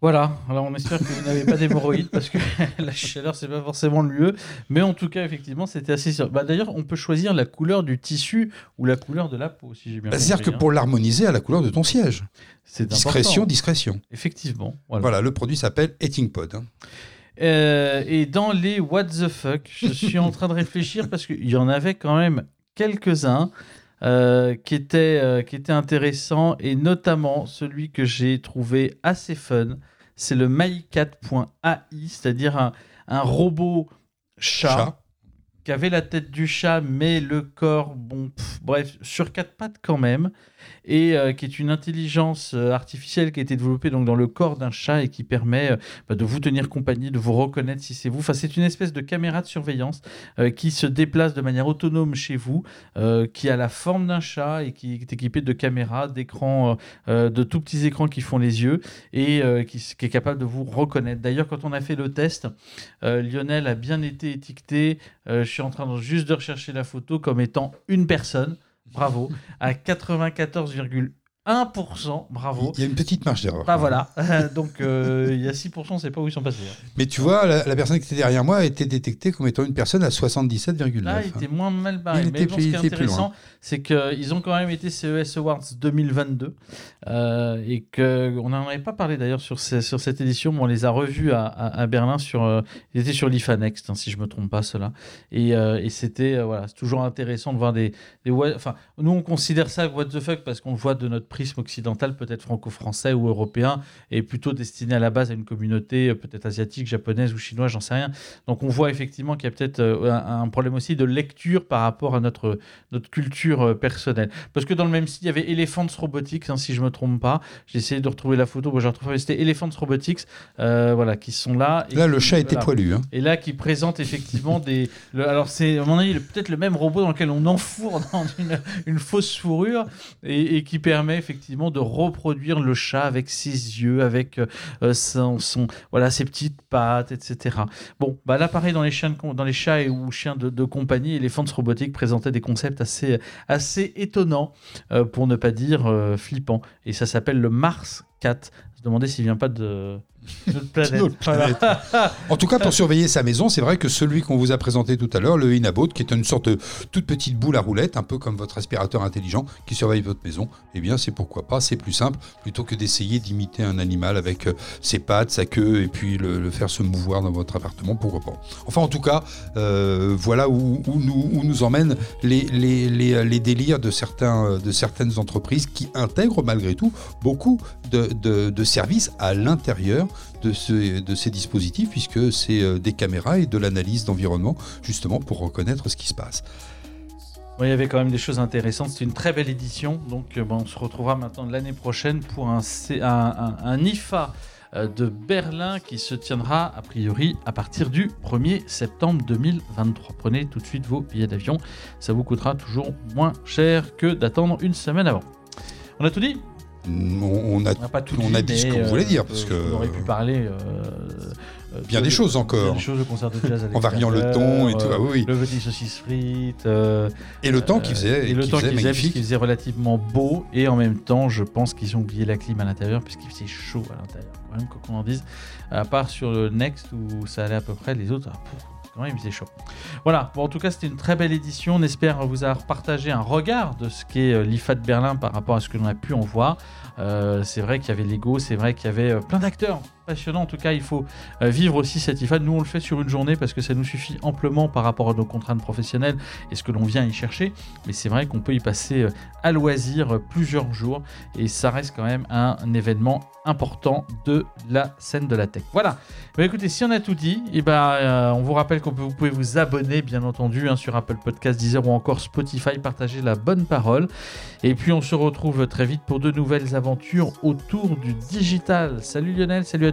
A: Voilà, alors on espère que vous n'avez pas d'hémorroïdes parce que la chaleur c'est pas forcément le lieu, mais en tout cas effectivement c'était assez sûr. Bah, D'ailleurs on peut choisir la couleur du tissu ou la couleur de la peau si j'ai bien bah,
B: C'est-à-dire que
A: hein.
B: pour l'harmoniser à la couleur de ton siège. C'est discrétion, discrétion.
A: Effectivement.
B: Voilà, le produit s'appelle Eating Pod. Hein.
A: Euh, et dans les what the fuck, je suis en train de réfléchir parce qu'il y en avait quand même quelques-uns. Euh, qui, était, euh, qui était intéressant. Et notamment celui que j'ai trouvé assez fun, c'est le mycat.ai, c'est-à-dire un, un, robot chat, qui avait la tête du chat mais le corps, bon, bref, sur quatre pattes quand même et euh, qui est une intelligence euh, artificielle qui a été développée donc dans le corps d'un chat et qui permet euh, bah, de vous tenir compagnie, de vous reconnaître si c'est vous. Enfin, c'est une espèce de caméra de surveillance qui se déplace de manière autonome chez vous, qui a la forme d'un chat et qui est équipé de caméras, d'écrans, de tout petits écrans qui font les yeux et qui, est capable de vous reconnaître. D'ailleurs, quand on a fait le test, Lionel a bien été étiqueté. En train juste de rechercher la photo comme étant une personne. Bravo, à 94,1 1%, bravo.
B: Il y a une petite marge d'erreur.
A: Bah voilà, donc euh, il y a 6%, on sait pas où ils sont passés. hein.
B: Mais tu vois, la, la personne qui était derrière moi a été détectée comme étant une personne à 77,9.
A: Là, il était moins mal barré.
B: Il
A: Mais
B: était
A: bon, ce qui est intéressant, c'est qu'ils ont quand même été CES Awards 2022 euh, et qu'on n'en avait pas parlé d'ailleurs sur, sur cette édition, mais on les a revus à, à- à Berlin. Sur, euh, ils étaient sur l'IFA Next, hein, si je me trompe pas, cela. Et, euh, et c'était voilà, c'est toujours intéressant de voir des, Enfin, nous on considère ça what the fuck parce qu'on le voit de notre prisme occidental, peut-être franco-français ou européen, et plutôt destiné à la base à une communauté euh, peut-être asiatique, japonaise ou chinoise, j'en sais rien. Donc on voit effectivement qu'il y a peut-être euh, un, un problème aussi de lecture par rapport à notre, notre culture euh, personnelle. Parce que dans le même site, il y avait Elephants Robotics, hein, si je me trompe pas. J'ai essayé de retrouver la photo, bon, j'ai retrouvé, mais c'était Elephants Robotics, euh, voilà, qui sont là. et
B: Là, le chat était
A: voilà.
B: poilu. hein.
A: Et là, qui présente effectivement des. le- alors, c'est, à mon avis, peut-être le même robot dans lequel on dans une, une fausse fourrure et, et qui permet effectivement de reproduire le chat avec ses yeux, avec euh, son, son- voilà, ses petites pattes, etc. Bon, bah là, pareil, dans les, chiens dans les chats et, ou chiens de, de compagnie, Elephants Robotics présentait des concepts assez, assez étonnants, euh, pour ne pas dire euh, flippants. Et ça s'appelle le Mars 4. Je me demandais s'il vient pas de. Notre planète.
B: Notre
A: Voilà.
B: En tout cas, pour surveiller sa maison, c'est vrai que celui qu'on vous a présenté tout à l'heure, le Inabot, qui est une sorte de toute petite boule à roulettes, un peu comme votre aspirateur intelligent qui surveille votre maison, eh bien, c'est pourquoi pas, c'est plus simple, plutôt que d'essayer d'imiter un animal avec euh, ses pattes, sa queue, et puis le, le faire se mouvoir dans votre appartement, pourquoi pas. Enfin, en tout cas, euh, voilà où, où nous, où nous emmènent les, les, les, les délires de, certains, de certaines entreprises qui intègrent malgré tout beaucoup de, de, de services à l'intérieur de, ce- de ces dispositifs, puisque c'est euh, des caméras et de l'analyse d'environnement, justement pour reconnaître ce qui se passe.
A: Il y avait quand même des choses intéressantes. C'était une très belle édition. Donc, euh, bon, on se retrouvera maintenant l'année prochaine pour un IFA euh, de Berlin qui se tiendra a priori à partir du 1er septembre 2023. Prenez tout de suite vos billets d'avion. Ça vous coûtera toujours moins cher que d'attendre une semaine avant. On a tout dit?
B: On, a
A: On pas tout
B: On
A: dit.
B: a dit ce qu'on voulait dire,
A: euh,
B: parce que-
A: On aurait pu parler. euh, euh,
B: Bien
A: de-
B: des choses
A: bien
B: encore.
A: des choses de concert de jazz
B: En variant le ton et tout. Ah oui.
A: Le petit saucisse frites. euh,
B: Et le temps
A: euh,
B: qu'il faisait,
A: et le
B: qu'il
A: temps
B: faisait
A: faisait,
B: magnifique.
A: puisqu'il faisait relativement beau. Et en même temps, je pense qu'ils ont oublié la clim à l'intérieur, puisqu'il faisait chaud à l'intérieur. Quand même, quoi qu'on en dise. À part sur le Next où ça allait à peu près, les autres, ah, il faisait chaud. Voilà, bon, en tout cas, c'était une très belle édition. On espère vous avoir partagé un regard de ce qu'est euh, l'IFA de Berlin par rapport à ce que l'on a pu en voir. Euh, c'est vrai qu'il y avait Lego, c'est vrai qu'il y avait euh, plein d'acteurs passionnants. En tout cas, il faut euh, vivre aussi cette IFA. Nous, on le fait sur une journée parce que ça nous suffit amplement par rapport à nos contraintes professionnelles et ce que l'on vient y chercher. Mais c'est vrai qu'on peut y passer euh, à loisir euh, plusieurs jours et ça reste quand même un, événement important de la scène de la tech. Voilà. Bah, écoutez, si on a tout dit, et ben, euh, on vous rappelle que vous pouvez vous abonner, bien entendu, hein, sur Apple Podcast, Deezer ou encore Spotify, partager la bonne parole. Et puis on se retrouve très vite pour de nouvelles aventures autour du digital. Salut Lionel, salut à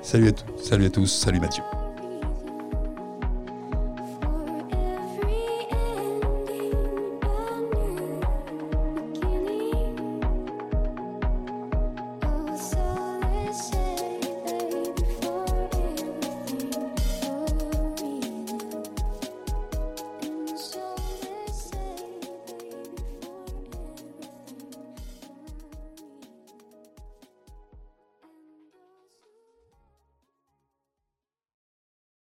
B: Salut à tous, salut à tous, salut Mathieu.